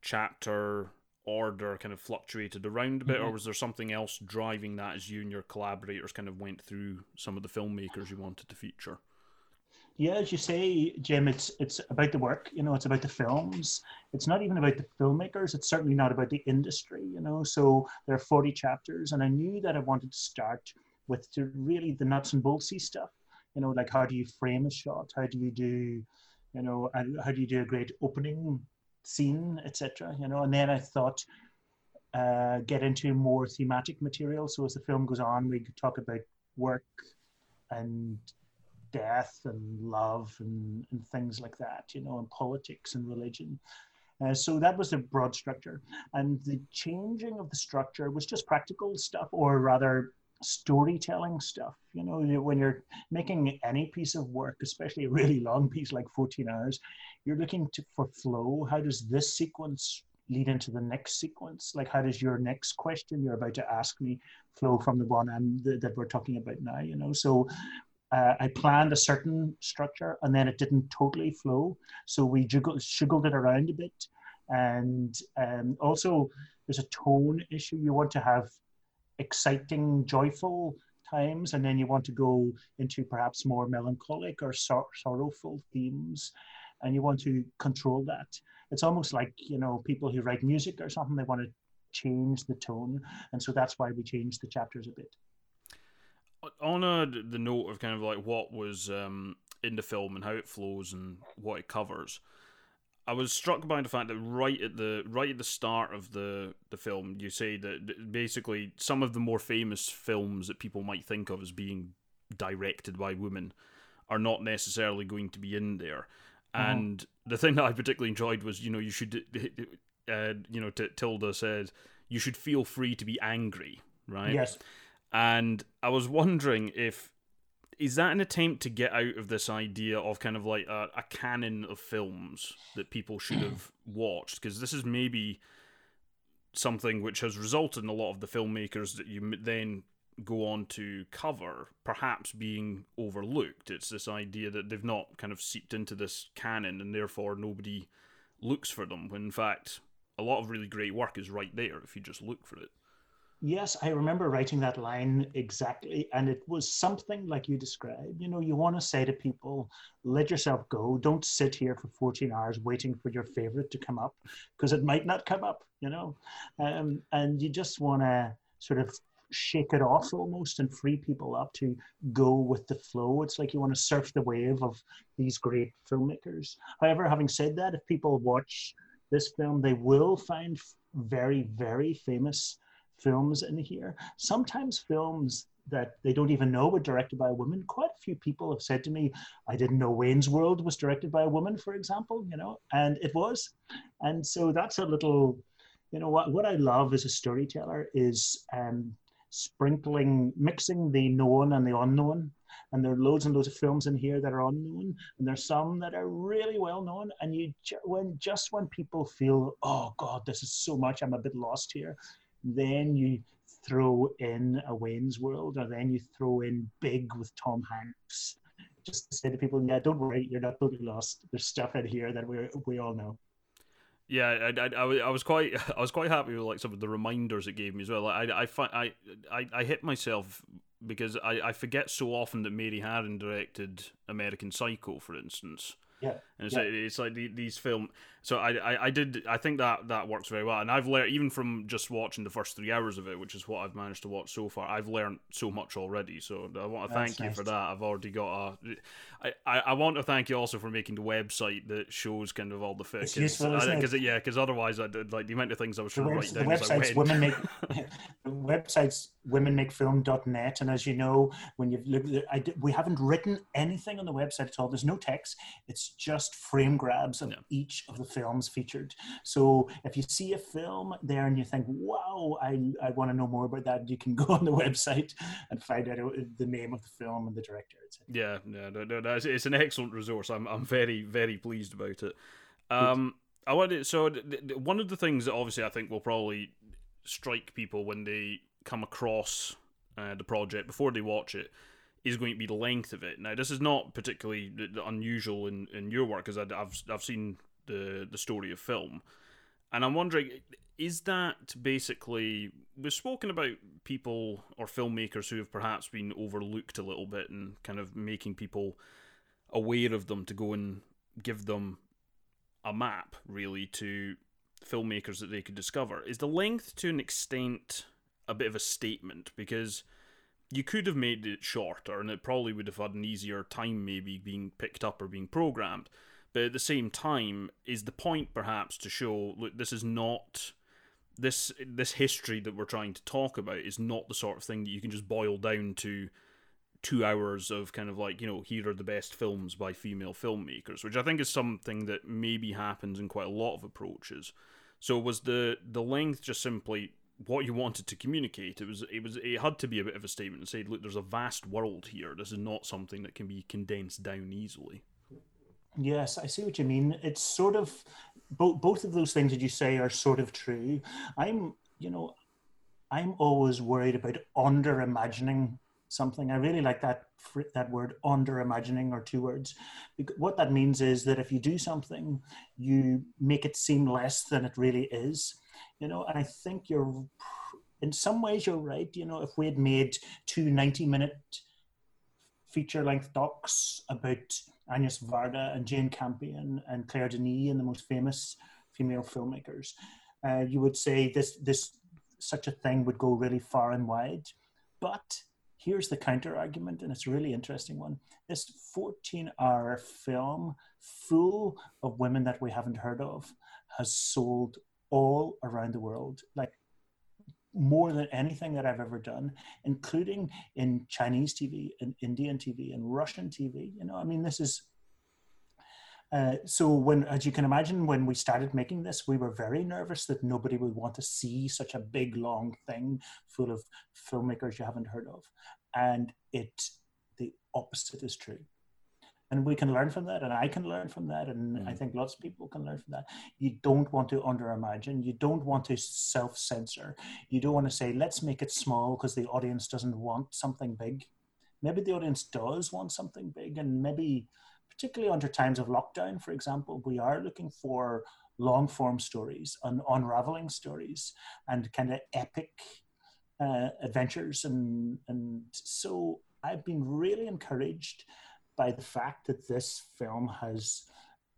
chapter order kind of fluctuated around a bit, mm-hmm. or was there something else driving that as you and your collaborators kind of went through some of the filmmakers you wanted to feature? Yeah, as you say, Jim, it's it's about the work. You know, it's about the films. It's not even about the filmmakers. It's certainly not about the industry. You know, so there are forty chapters, and I knew that I wanted to start with the, really the nuts and boltsy stuff. You know, like how do you frame a shot? How do you do, you know, how do you do a great opening scene, etc. You know, and then I thought uh, get into more thematic material. So as the film goes on, we could talk about work and death and love and, and things like that, you know, and politics and religion. Uh, so that was the broad structure. And the changing of the structure was just practical stuff, or rather storytelling stuff. You know, when you're making any piece of work, especially a really long piece like 14 hours, you're looking to, for flow. How does this sequence lead into the next sequence? Like, how does your next question you're about to ask me flow from the one I'm, the, that we're talking about now? You know, so uh, I planned a certain structure and then it didn't totally flow. So we juggled, it around a bit. And um, also, there's a tone issue. You want to have exciting, joyful times, and then you want to go into perhaps more melancholic or sor- sorrowful themes, and you want to control that. It's almost like you know people who write music or something; they want to change the tone, and so that's why we changed the chapters a bit. On a, the note of kind of like what was um, in the film and how it flows and what it covers, I was struck by the fact that right at the right at the start of the the film, you say that basically some of the more famous films that people might think of as being directed by women are not necessarily going to be in there. Uh-huh. And the thing that I particularly enjoyed was, you know, you should, uh, you know, t- Tilda said you should feel free to be angry, right? Yes. And I was wondering if is that an attempt to get out of this idea of kind of like a, a canon of films that people should have <clears throat> watched? Because this is maybe something which has resulted in a lot of the filmmakers that you then go on to cover perhaps being overlooked. It's this idea that they've not kind of seeped into this canon and therefore nobody looks for them, when in fact a lot of really great work is right there if you just look for it. Yes, I remember writing that line exactly. And it was something like you described. You know, you want to say to people, let yourself go. Don't sit here for 14 hours waiting for your favorite to come up because it might not come up, you know. Um, and you just want to sort of shake it off almost and free people up to go with the flow. It's like you want to surf the wave of these great filmmakers. However, having said that, if people watch this film, they will find very, very famous films in here. Sometimes films that they don't even know were directed by a woman. Quite a few people have said to me, I didn't know Wayne's World was directed by a woman, for example, you know, and it was. And so that's a little, you know, what, what I love as a storyteller is um, sprinkling, mixing the known and the unknown. And there are loads and loads of films in here that are unknown, and there's some that are really well known. And you, when just when people feel, oh God, this is so much, I'm a bit lost here, then you throw in a Wayne's World, or then you throw in Big with Tom Hanks, just to say to people, yeah, don't worry, you're not totally lost. There's stuff in here that we we all know. Yeah, I, I, I, was- I was quite <laughs> I was quite happy with like some of the reminders it gave me as well. Like, I I, fi- I I I hit myself because I, I forget so often that Mary Harron directed American Psycho, for instance. Yeah, And it's yeah. like it's like the, these film. So I, I I did I think that that works very well, and I've learned even from just watching the first three hours of it, which is what I've managed to watch so far. I've learned so much already. So I want to That's thank you for that. I've already got a. I, I, I want to thank you also for making the website that shows kind of all the useful. Because yeah, because otherwise I did like the amount of things I was the, trying to write the down. website's women make <laughs> <laughs> the website's womenmakefilm.net and as you know when you've looked I did, we haven't written anything on the website at all there's no text it's just frame grabs of each of the films featured so if you see a film there and you think wow i, I want to know more about that you can <laughs> go on the website and find out the name of the film and the director etc Yeah, no, no, no, no, it's, it's an excellent resource. I'm, I'm very, very pleased about it. Um, I wanted so th- th- one of the things that obviously I think will probably strike people when they come across uh, the project before they watch it is going to be the length of it. Now, this is not particularly unusual in, in your work, because I've I've seen the the story of film, and I'm wondering, is that basically we've spoken about people or filmmakers who have perhaps been overlooked a little bit and kind of making people aware of them to go and give them a map really to filmmakers that they could discover. Is the length to an extent a bit of a statement because you could have made it shorter and it probably would have had an easier time maybe being picked up or being programmed. But at the same time, is the point perhaps to show look this is not this this history that we're trying to talk about is not the sort of thing that you can just boil down to two hours of kind of like you know here are the best films by female filmmakers which i think is something that maybe happens in quite a lot of approaches. So was the the length just simply what you wanted to communicate? It was it was it had to be a bit of a statement and say look there's a vast world here. This is not something that can be condensed down easily Yes, I see what you mean. It's sort of both both of those things that you say are sort of true. I'm, you know, I'm always worried about under imagining something. I really like that that word under imagining or two words. What that means is that if you do something, you make it seem less than it really is. You know, and I think you're in some ways you're right. You know, if we had made two 90 minute feature length docs about Agnes Varda and Jane Campion and Claire Denis and the most famous female filmmakers, uh, you would say this this such a thing would go really far and wide. But here's the counter argument, and it's a really interesting one. This 14 hour film, full of women that we haven't heard of, has sold all around the world. Like more than anything that I've ever done, including in Chinese TV, in Indian TV, and Russian TV. You know, I mean, this is. Uh, so when, as you can imagine, when we started making this, we were very nervous that nobody would want to see such a big, long thing full of filmmakers you haven't heard of, and it, the opposite is true. And we can learn from that, and I can learn from that, and I think lots of people can learn from that. You don't want to under imagine, you don't want to self censor, you don't want to say, let's make it small because the audience doesn't want something big. Maybe the audience does want something big, and maybe, particularly under times of lockdown, for example, we are looking for long form stories and unraveling stories and kind of epic uh, adventures. And, and so I've been really encouraged by the fact that this film has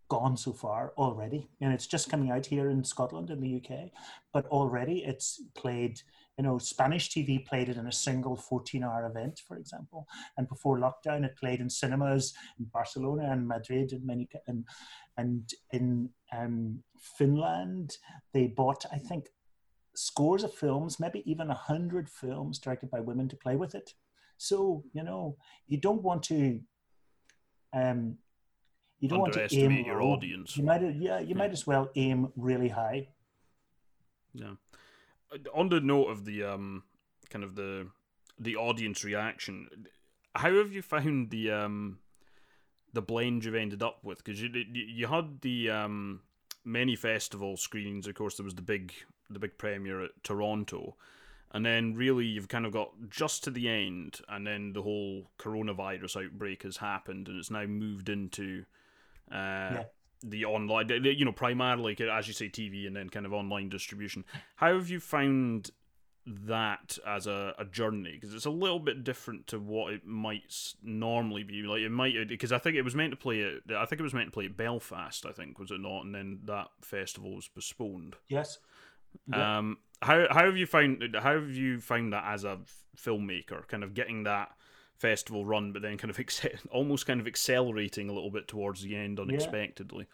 gone so far already. And it's just coming out here in Scotland in the UK, but already it's played, you know, Spanish TV played it in a single 14 hour event, for example. And before lockdown, it played in cinemas in Barcelona and Madrid and many, and, and in um, Finland, they bought, I think, scores of films, maybe even a hundred films directed by women to play with it. So, you know, you don't want to um, you don't want to aim your low. audience. You might, yeah, you might as well aim really high. Yeah. Uh, On the note of the um kind of the the audience reaction, how have you found the um the blend you've ended up with? Because you, you you had the um many festival screenings. Of course, there was the big the big premiere at Toronto, and then really you've kind of got just to the end, and then the whole coronavirus outbreak has happened, and it's now moved into uh, the online, the- the- you know, primarily as you say, TV and then kind of online distribution. How have you found that as a, a journey? Because it's a little bit different to what it might normally be. Like it might because I think it was meant to play at I think it was meant to play at Belfast. I think was it not? And then that festival was postponed. Yes. Yeah. Um, how how have you found how have you found that as a filmmaker, kind of getting that festival run, but then kind of <laughs> acce- almost kind of accelerating a little bit towards the end unexpectedly?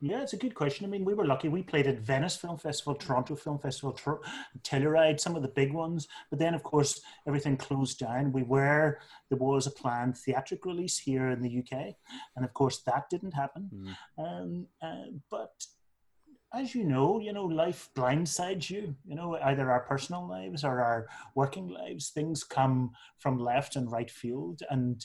Yeah, it's a good question. I mean, we were lucky. We played at Venice Film Festival, Toronto Film Festival, Tor- Telluride, some of the big ones. But then, of course, everything closed down. We were there was a planned theatrical release here in the UK, and of course that didn't happen. Um, uh, but as you know, you know, life blindsides you. You know, either our personal lives or our working lives. Things come from left and right field, and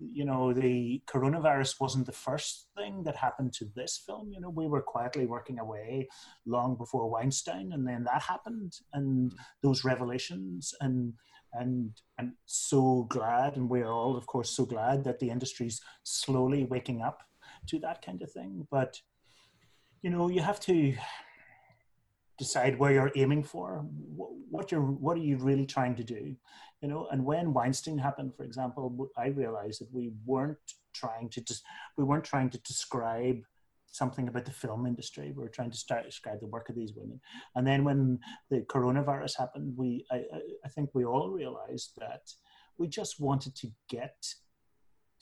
you know, the coronavirus wasn't the first thing that happened to this film. You know, we were quietly working away long before Weinstein, and then that happened, and those revelations, and and I'm so glad, and we're all, of course, so glad that the industry's slowly waking up to that kind of thing. But you know, you have to decide where you're aiming for, what you're, what are you really trying to do, you know. And when Weinstein happened, for example, I realized that we weren't trying to just, we weren't trying to describe something about the film industry. We were trying to start describe the work of these women. And then when the coronavirus happened, we, I, I, think we all realized that we just wanted to get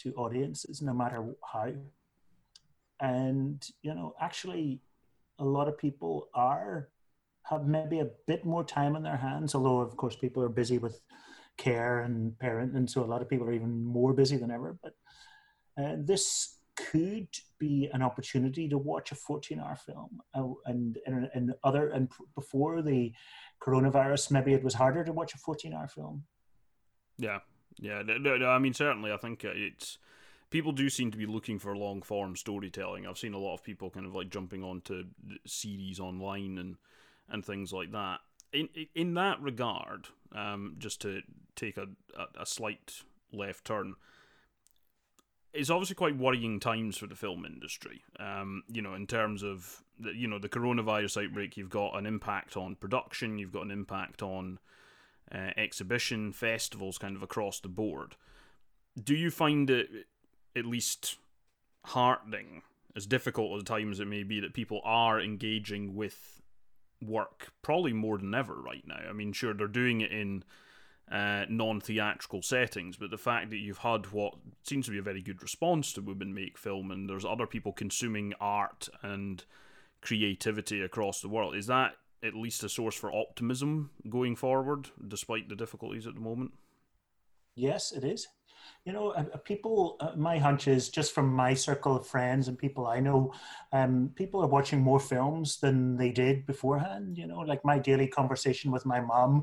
to audiences no matter how. And you know, actually, a lot of people are have maybe a bit more time on their hands. Although, of course, people are busy with care and parent, and so a lot of people are even more busy than ever. But uh, this could be an opportunity to watch a 14-hour film, uh, and and and other and before the coronavirus, maybe it was harder to watch a 14-hour film. Yeah, yeah. No, no, no, I mean, certainly, I think uh, it's people do seem to be looking for long form storytelling. I've seen a lot of people kind of like jumping onto series online and and things like that. In in that regard, um, just to take a, a, a slight left turn, it's obviously quite worrying times for the film industry. Um, you know, in terms of the, you know the coronavirus outbreak, you've got an impact on production, you've got an impact on uh, exhibition festivals, kind of across the board. Do you find it at least heartening, as difficult as times it may be, that people are engaging with work probably more than ever right now? I mean, sure, they're doing it in uh, non theatrical settings, but the fact that you've had what seems to be a very good response to Women Make Film and there's other people consuming art and creativity across the world, is that at least a source for optimism going forward, despite the difficulties at the moment? Yes, it is. You know, uh, people. Uh, my hunch is just from my circle of friends and people I know, um, people are watching more films than they did beforehand. You know, like my daily conversation with my mom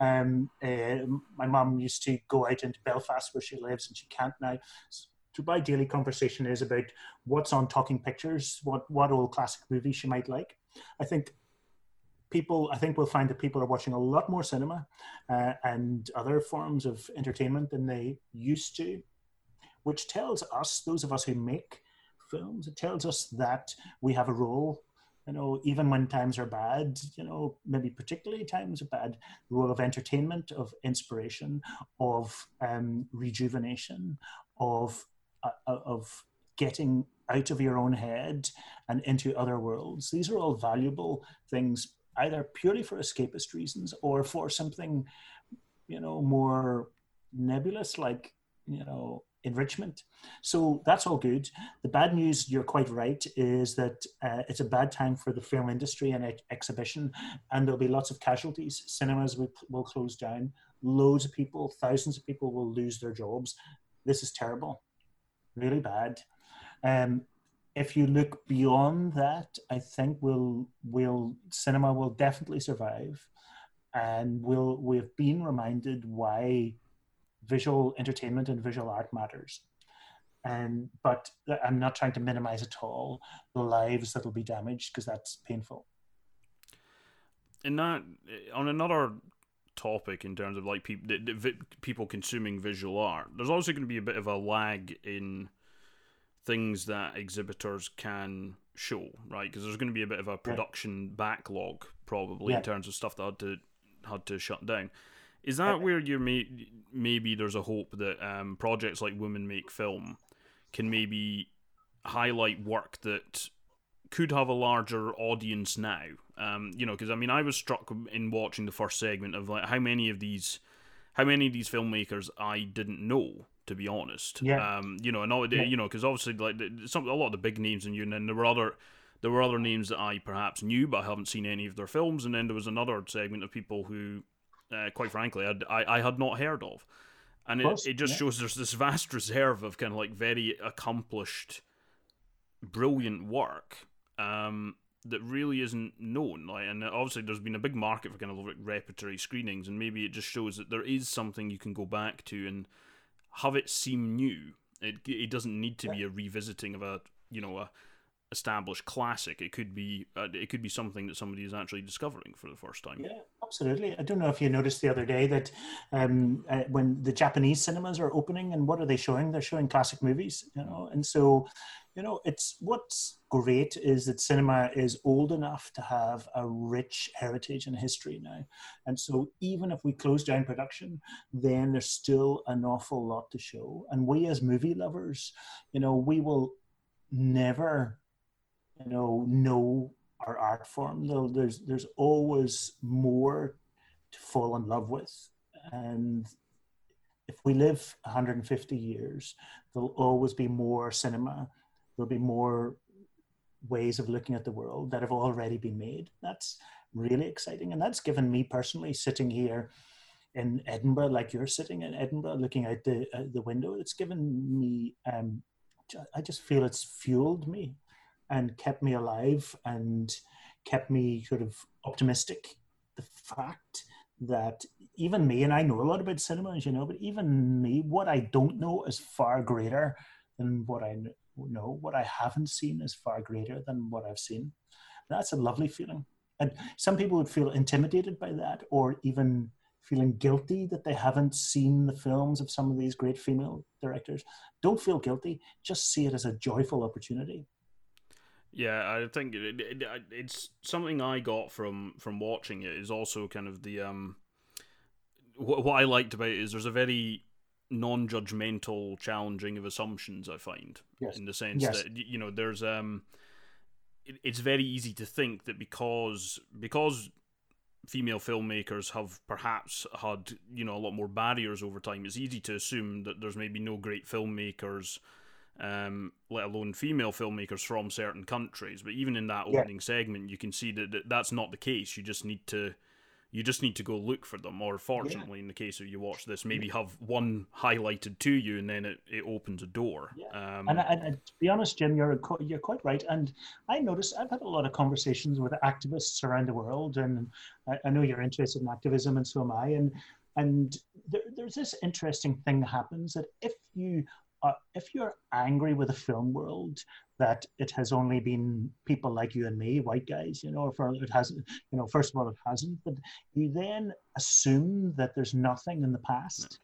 Um, uh, my mom used to go out into Belfast where she lives, and she can't now. So my daily conversation is about what's on Talking Pictures, what what old classic movie she might like. I think people i think we'll find that people are watching a lot more cinema uh, and other forms of entertainment than they used to which tells us those of us who make films it tells us that we have a role. You know even when times are bad you know maybe particularly times are bad the role of entertainment of inspiration of um, rejuvenation of uh, of getting out of your own head and into other worlds. These are all valuable things either purely for escapist reasons or for something you know more nebulous like you know enrichment. So that's all good. The bad news you're quite right is that uh, it's a bad time for the film industry and ex- exhibition and there'll be lots of casualties. Cinemas will, will close down. Loads of people thousands of people will lose their jobs. This is terrible. Really bad. Um, if you look beyond that, I think we'll will cinema will definitely survive, and we'll we've been reminded why visual entertainment and visual art matters. And but I'm not trying to minimize at all the lives that will be damaged because that's painful. In that, on another topic in terms of like people people consuming visual art, there's also going to be a bit of a lag in things that exhibitors can show, right? Because there's going to be a bit of a production backlog probably Yeah. in terms of stuff that had to had to shut down. Is that where you're may, maybe there's a hope that um, projects like Women Make Film can maybe highlight work that could have a larger audience now? Um, you know, because I mean, I was struck in watching the first segment of like how many of these, how many of these filmmakers I didn't know. To be honest, Yeah. um, you know, and all, Yeah. you know, because obviously, like some a lot of the big names in you, and then there were other there were other names that I perhaps knew, but I haven't seen any of their films. And then there was another segment of people who, uh, quite frankly, I'd, I I had not heard of. And Of it, it just yeah. shows there's this vast reserve of kind of like very accomplished, brilliant work um, that really isn't known. Like, and obviously there's been a big market for kind of like repertory screenings, and maybe it just shows that there is something you can go back to and have it seem new. It it doesn't need to be a revisiting of a you know a established classic. It could be uh, it could be something that somebody is actually discovering for the first time. Yeah, absolutely. I don't know if you noticed the other day that um, uh, when the Japanese cinemas are opening, and what are they showing? They're showing classic movies, you know. And so, you know, it's what's great is that cinema is old enough to have a rich heritage and history now. And so, even if we close down production, then there's still an awful lot to show. And we, as movie lovers, you know, we will never you know know our art form there's there's always more to fall in love with and if we live 150 years there'll always be more cinema there'll be more ways of looking at the world that have already been made. That's really exciting. And that's given me personally sitting here in Edinburgh like you're sitting in Edinburgh looking out the uh, the window. It's given me um I just feel it's fueled me and kept me alive and kept me sort of optimistic. The fact that even me, and I know a lot about cinema, as you know, but even me, what I don't know is far greater than what I know. What I haven't seen is far greater than what I've seen. That's a lovely feeling. And some people would feel intimidated by that or even feeling guilty that they haven't seen the films of some of these great female directors. Don't feel guilty. Just see it as a joyful opportunity. Yeah, I think it, it- it's something I got from from watching it is also kind of the um what, what I liked about it is there's a very non-judgmental challenging of assumptions I find Yes. in the sense Yes. that you know there's um it, it's very easy to think that because because female filmmakers have perhaps had you know a lot more barriers over time it's easy to assume that there's maybe no great filmmakers um, let alone female filmmakers from certain countries but even in that Yeah. opening segment you can see that, that that's not the case you just need to you just need to go look for them or fortunately in the case of you watch this maybe have one highlighted to you and then it, it opens a door um, And, and, and to be honest, Jim, you're you're quite right. And I notice I've had a lot of conversations with activists around the world, and I, I know you're interested in activism, and so am I. And and there, there's this interesting thing that happens that if you uh, if you're angry with the film world that it has only been people like you and me, white guys, you know, or for it hasn't, you know, first of all, it hasn't, but you then assume that there's nothing in the past,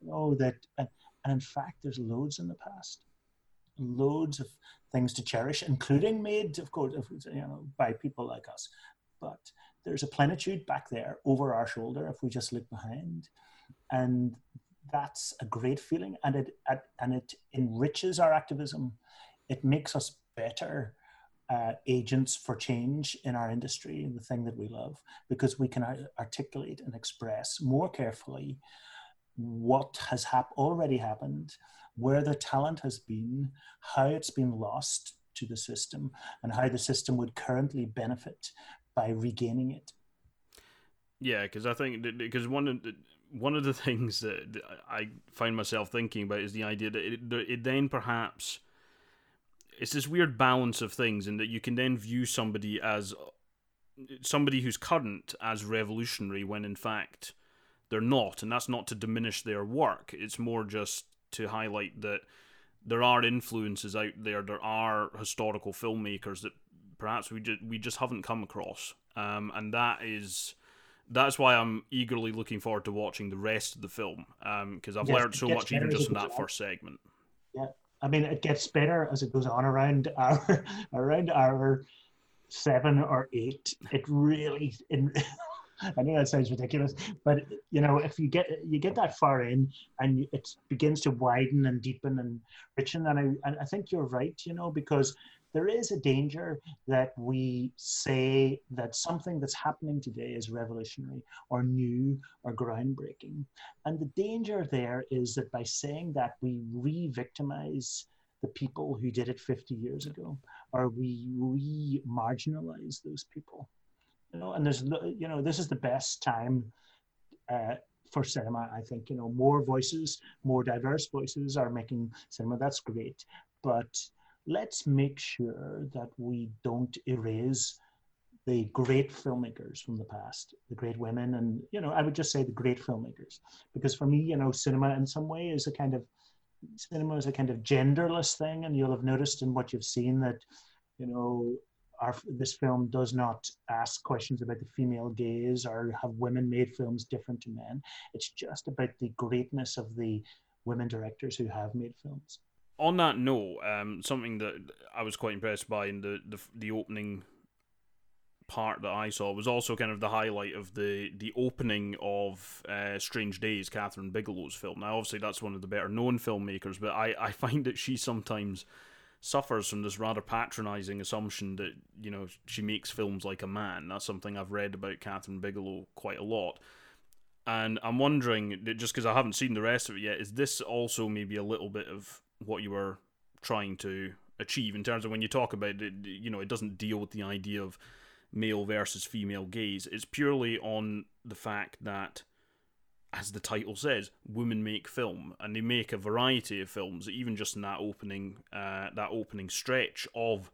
you know, that, and, and in fact, there's loads in the past loads of things to cherish, including made, of course, if- you know, by people like us. But there's a plenitude back there over our shoulder if we just look behind, and that's a great feeling, and it and it enriches our activism. It makes us better uh, agents for change in our industry, the thing that we love, because we can articulate and express more carefully what has hap- already happened, where the talent has been, how it's been lost to the system, and how the system would currently benefit by regaining it. Yeah, because I think because one of the one of the <laughs> things that I find myself thinking about is the idea that it, it then perhaps it's this weird balance of things, and that you can then view somebody as somebody who's current as revolutionary when in fact they're not, and that's not to diminish their work. It's more just to highlight that there are influences out there. There are historical filmmakers that perhaps we just we just haven't come across, um, and that is that's why I'm eagerly looking forward to watching the rest of the film um, because I've Yes, learned so much even just in that first segment. Yeah, I mean, it gets better as it goes on around our <laughs> around our seven or eight. It really, in, <laughs> I know that sounds ridiculous, but you know, if you get you get that far in and it begins to widen and deepen and richen, and I and I think you're right, you know, because there is a danger that we say that something that's happening today is revolutionary or new or groundbreaking. And the danger there is that by saying that, we re victimize the people who did it 50 years ago, or we re marginalize those people. You know, and there's, you know, this is the best time. Uh, for cinema, I think you know more voices, more diverse voices are making cinema. That's great, but let's make sure that we don't erase the great filmmakers from the past, the great women, and you know, I would just say the great filmmakers, because for me, you know, cinema in some way is a kind of cinema is a kind of genderless thing, and you'll have noticed in what you've seen that, you know, our this film does not ask questions about the female gaze or have women made films different to men. It's just about the greatness of the women directors who have made films on that note, um, something that I was quite impressed by in the, the the opening part that I saw was also kind of the highlight of the the opening of uh, Strange Days, Kathryn Bigelow's film. Now, obviously, that's one of the better known filmmakers, but I, I find that she sometimes suffers from this rather patronizing assumption that you know she makes films like a man. That's something I've read about Kathryn Bigelow quite a lot. And I'm wondering, just because I haven't seen the rest of it yet, is this also maybe a little bit of what you were trying to achieve in terms of when you talk about it, you know, it doesn't deal with the idea of male versus female gaze. It's purely on the fact that, as the title says, women make film, and they make a variety of films. Even just in that opening, uh, that opening stretch of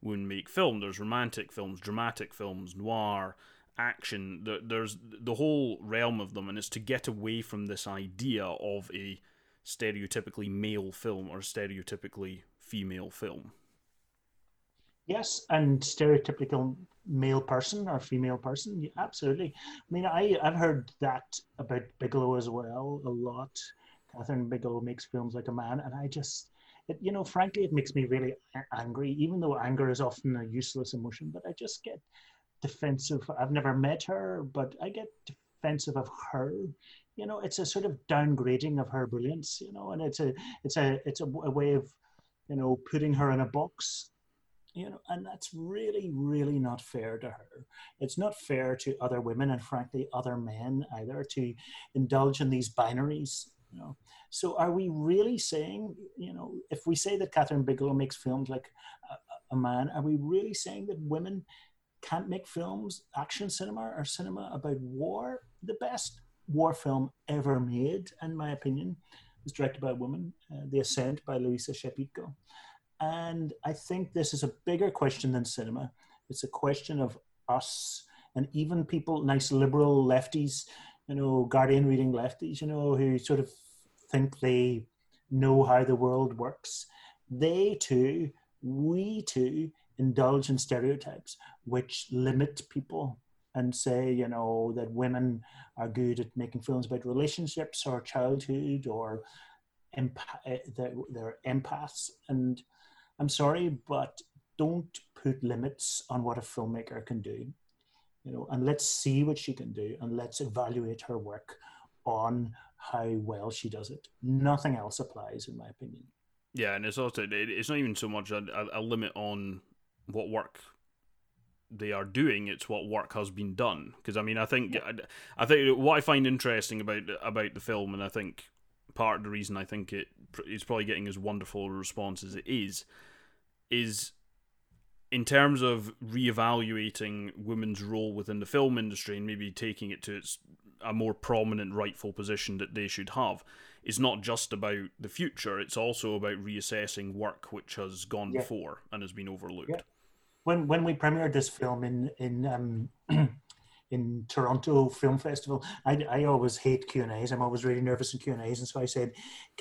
women make film, there's romantic films, dramatic films, noir, action. There's the whole realm of them, and it's to get away from this idea of a stereotypically male film or stereotypically female film. Yes, and stereotypical male person or female person, yeah, absolutely. I mean, I I've heard that about Bigelow as well a lot. Kathryn Bigelow makes films like a man, and I just, it, you know, frankly, it makes me really angry. Even though anger is often a useless emotion, but I just get defensive. I've never met her, but I get defensive of her you know it's a sort of downgrading of her brilliance you know and it's a it's a it's a, a way of you know putting her in a box you know and that's really really not fair to her. It's not fair to other women and frankly other men either to indulge in these binaries you know. So are we really saying you know if we say that Kathryn Bigelow makes films like a, a man are we really saying that women can't make films action cinema or cinema about war the best war film ever made, in my opinion. It was directed by a woman, uh, The Ascent by Larisa Shepitko. And I think this is a bigger question than cinema. It's a question of us and even people, nice liberal lefties, you know, Guardian reading lefties, you know, who sort of think they know how the world works. They too, we too, indulge in stereotypes which limit people and say, you know, that women are good at making films about relationships or childhood or empath- eh, they're, they're empaths. And I'm sorry, but don't put limits on what a filmmaker can do. You know, and let's see what she can do and let's evaluate her work on how well she does it. Nothing else applies, in my opinion. Yeah, and it's also it's not even so much a, a limit on what work they are doing it's what work has been done. Because i mean i think I, I think what i find interesting about about the film and i think part of the reason i think it is probably getting as wonderful a response as it is is in terms of reevaluating women's role within the film industry and maybe taking it to its a more prominent rightful position that they should have is not just about the future it's also about reassessing work which has gone yeah. before and has been overlooked. Yeah when when we premiered this film in in um, <clears throat> in Toronto Film Festival, I, I always hate Q and A's. I'm always really nervous in Q and A's, and so I said,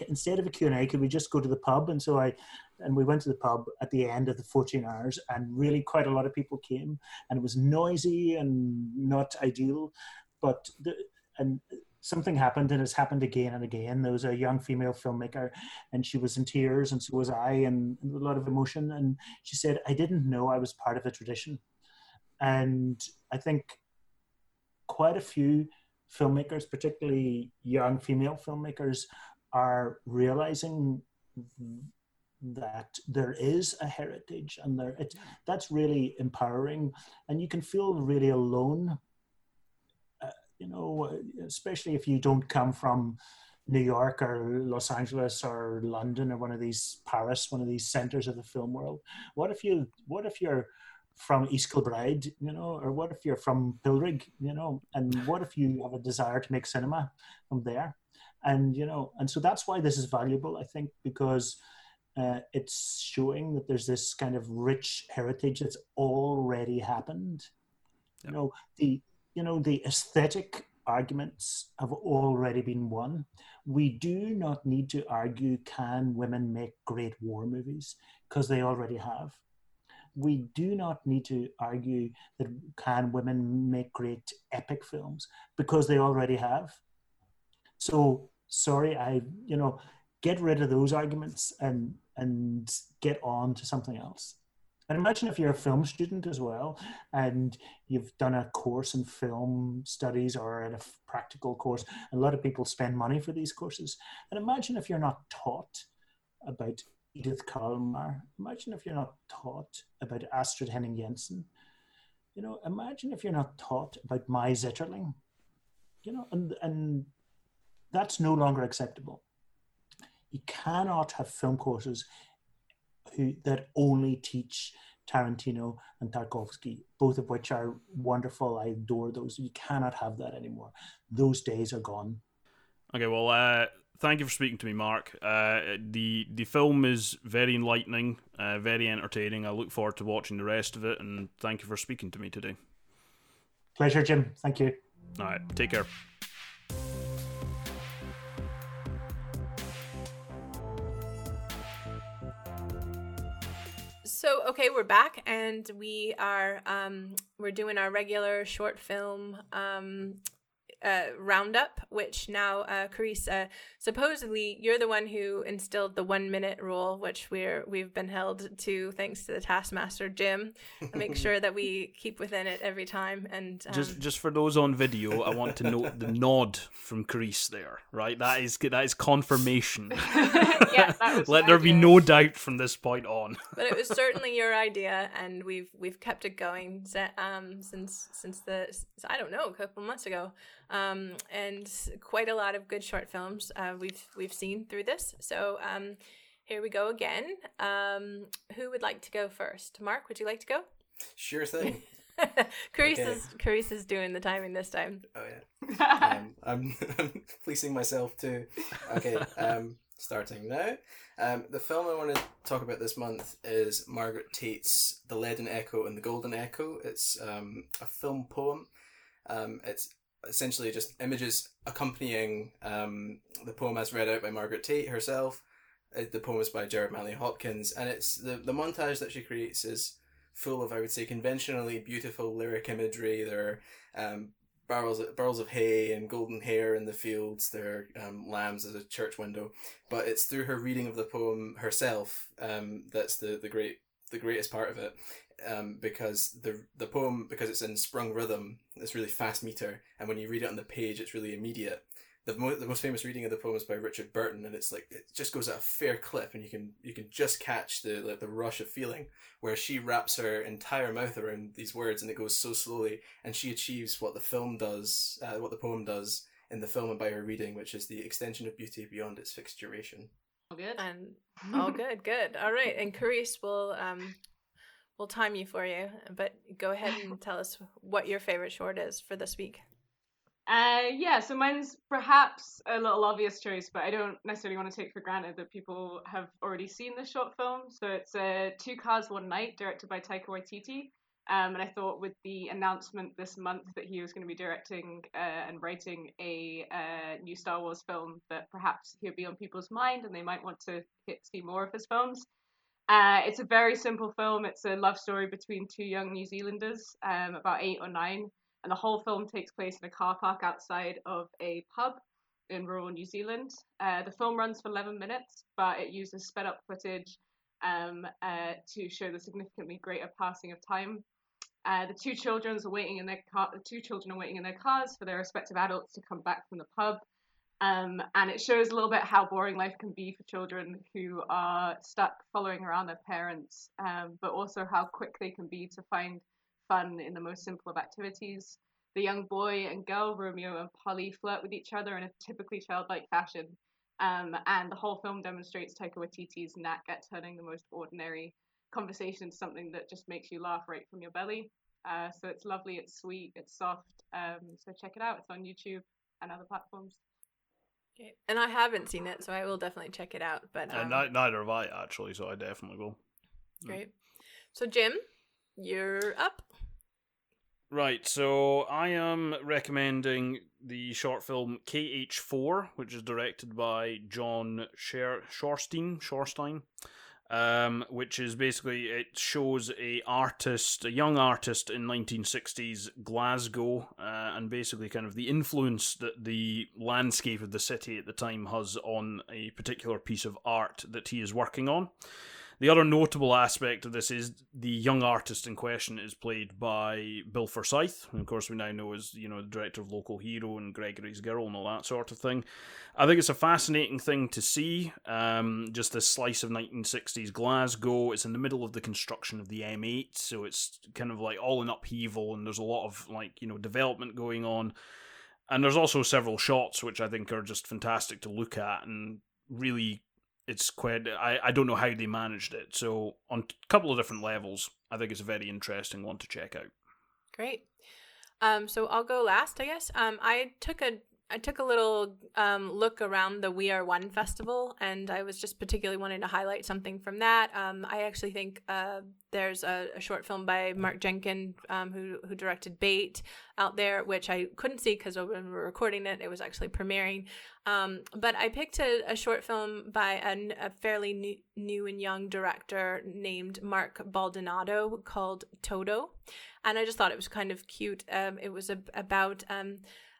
instead of a Q and A, could we just go to the pub? And so I and we went to the pub at the end of the 14 hours, and really quite a lot of people came, and it was noisy and not ideal, but the, and something happened and it's happened again and again. There was a young female filmmaker and she was in tears and so was I and, a lot of emotion. And she said, I didn't know I was part of a tradition. And I think quite a few filmmakers, particularly young female filmmakers, are realizing that there is a heritage and there it that's really empowering and you can feel really alone you know especially if you don't come from New York or Los Angeles or London or one of these Paris one of these centers of the film world what if you what if you're from East Kilbride, you know, or what if you're from Pilrig, you know, and what if you have a desire to make cinema from there? And, you know, and so that's why this is valuable, I think, because uh, it's showing that there's this kind of rich heritage that's already happened. Yep. You know, the, you know, the aesthetic arguments have already been won. We do not need to argue can women make great war movies because they already have we do not need to argue that can women make great epic films because they already have. So sorry, I you know get rid of those arguments and and get on to something else. And imagine if you're a film student as well, and you've done a course in film studies or in a practical course. A lot of people spend money for these courses. And imagine if you're not taught about Edith Carlmar. Imagine if you're not taught about Astrid Henning Jensen. You know, imagine if you're not taught about Mai Zetterling. You know, and and that's no longer acceptable. You cannot have film courses who that only teach Tarantino and Tarkovsky, both of which are wonderful. I adore those. You cannot have that anymore. Those days are gone. Okay, well, uh, thank you for speaking to me, Mark. Uh, the the film is very enlightening, uh, very entertaining. I look forward to watching the rest of it, and thank you for speaking to me today. Pleasure, Jim. Thank you. All right, take care. Okay, we're back, and we are um, we're doing our regular short film um, uh, roundup, which now, uh, Carissa, supposedly you're the one who instilled the one minute rule, which we're we've been held to thanks to the taskmaster Jim. Make sure that we <laughs> keep within it every time. And um... just just for those on video, I want to note the nod from Carissa there. Right, that is that is confirmation. <laughs> yeah, Let there idea. be no doubt from this point on. but it was <laughs> certainly your idea, and we've we've kept it going um, since since the I don't know a couple months ago um, and quite a lot of good short films uh, we've we've seen through this. So um, here we go again. Um, who would like to go first? Mark, would you like to go? Sure thing. <laughs> Carice okay. is is doing the timing this time. Oh yeah, <laughs> um, I'm <laughs> I'm fleecing myself too. Okay, um, starting now. Um, the film I want to talk about this month is Margaret Tait's *The Leaden Echo and the Golden Echo*. It's um, a film poem. Um, it's essentially just images accompanying um, the poem as read out by Margaret Tait herself. Uh, the poem is by Gerard Manley Hopkins, and it's the, the montage that she creates is full of, I would say, conventionally beautiful lyric imagery. There are um, barrels barrels of hay and golden hair in the fields. There are um, lambs as a church window, but it's through her reading of the poem herself um, that's the, the great the greatest part of it um, because the the poem because it's in sprung rhythm it's really fast meter and when you read it on the page it's really immediate. The, mo- the most famous reading of the poem is by Richard Burton and it's like it just goes at a fair clip and you can you can just catch the like, the rush of feeling where she wraps her entire mouth around these words and it goes so slowly and she achieves what the film does uh, what the poem does in the film and by her reading which is the extension of beauty beyond its fixed duration. All good? And all <laughs> good good. All right and Carice will um we'll time you for you, but go ahead and <sighs> tell us what your favorite short is for this week. Uh, yeah, so mine's perhaps a little obvious choice, but I don't necessarily want to take for granted that people have already seen this short film. So it's uh, Two Cars, One Night, directed by Taika Waititi. Um, and I thought with the announcement this month that he was going to be directing uh, and writing a uh, new Star Wars film, that perhaps he'll be on people's mind and they might want to hit see more of his films. Uh, it's a very simple film. It's a love story between two young New Zealanders, um, about eight or nine, and the whole film takes place in a car park outside of a pub in rural New Zealand. Uh, the film runs for 11 minutes, but it uses sped up footage um, uh, to show the significantly greater passing of time. Uh, the two children are waiting in their car. The two children are waiting in their cars for their respective adults to come back from the pub. Um, and it shows a little bit how boring life can be for children who are stuck following around their parents, um, but also how quick they can be to find fun in the most simple of activities. The young boy and girl, Romeo and Polly, flirt with each other in a typically childlike fashion. Um, and the whole film demonstrates Taika Waititi's knack at turning the most ordinary conversation into something that just makes you laugh right from your belly. Uh, so it's lovely, it's sweet, it's soft. Um, so check it out. It's on YouTube and other platforms. Okay. And I haven't seen it, so I will definitely check it out. But um, and neither have I actually, so I definitely will. great. So Jim, you're up. Right, so I am recommending the short film KH4, which is directed by John Sher- Shorstein, Shorstein, um, which is basically it shows a artist, a young artist in 1960s Glasgow, uh, and basically kind of the influence that the landscape of the city at the time has on a particular piece of art that he is working on. The other notable aspect of this is the young artist in question is played by Bill Forsyth, who of course we now know as you know the director of Local Hero and Gregory's Girl and all that sort of thing. I think it's a fascinating thing to see. Um, just this slice of 1960s Glasgow. It's in the middle of the construction of the M8, so it's kind of like all in upheaval, and there's a lot of like you know development going on. And there's also several shots which I think are just fantastic to look at and really it's quite I, I don't know how they managed it so on a couple of different levels i think it's a very interesting one to check out Great. Um, so I'll go last, I guess. Um, I took a I took a little um, look around the We Are One festival, and I was just particularly wanting to highlight something from that. Um, I actually think uh, there's a, a short film by Mark Jenkin, um, who who directed Bait, out there, which I couldn't see because when we were recording it, it was actually premiering. Um, but I picked a, a short film by a fairly new, new and young director named Mark Baldonado called Toto, and I just thought it was kind of cute. Um, it was a, about um,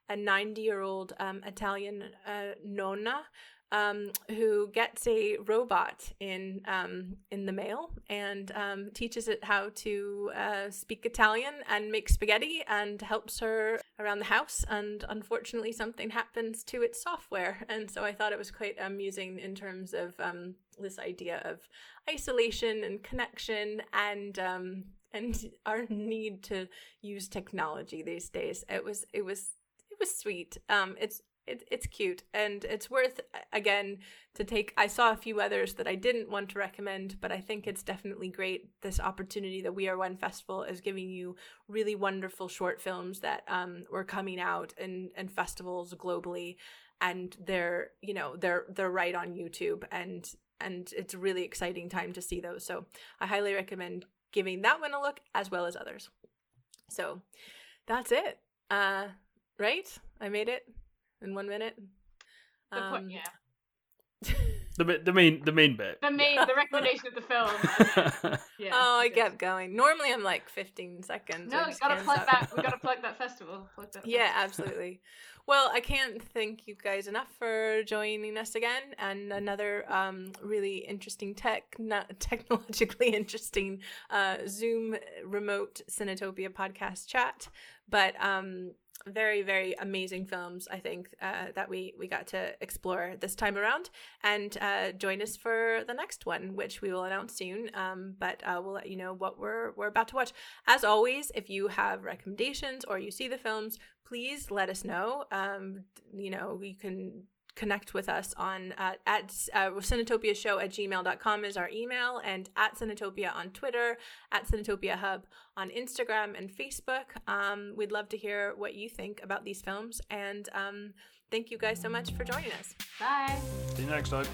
a 90 year old um, Italian uh, nonna um, who gets a robot in um, in the mail and um, teaches it how to uh, speak Italian and make spaghetti and helps her around the house. And unfortunately, something happens to its software. And so I thought it was quite amusing in terms of um, this idea of isolation and connection and um, and our need to use technology these days. It was it was it was sweet. Um, it's it, it's cute. And it's worth again to take i saw a few others that i didn't want to recommend but i think it's definitely great. This opportunity that we are one festival is giving you really wonderful short films that um, were coming out in, in festivals globally. And they're you know they're they're right on youtube. And and it's a really exciting time to see those. So i highly recommend giving that one a look as well as others. So that's it. Uh right i made it in one minute. The Um, point, yeah. the the main the main bit The main, the recommendation of the film. <laughs> yeah. oh, I kept going. Normally, I'm like 15 seconds. No, we gotta plug stop. that. We gotta plug that festival. Plug that Yeah, festival. absolutely. Well, I can't thank you guys enough for joining us again and another um, really interesting tech, not <laughs> technologically interesting uh, Zoom remote Cinetopia podcast chat. But um, very, very amazing films, I think, uh, that we, we got to explore this time around. And uh, join us for the next one, which we will announce soon. Um, but uh, we'll let you know what we're, we're about to watch. As always, if you have recommendations or you see the films, please let us know. Um, you know, you can connect with us on uh, at uh, Cinetopia Show at gmail.com is our email and at Cinetopia on Twitter, at Cinetopia Hub on Instagram and Facebook. Um, we'd love to hear what you think about these films and um, thank you guys so much for joining us. Bye. see you next time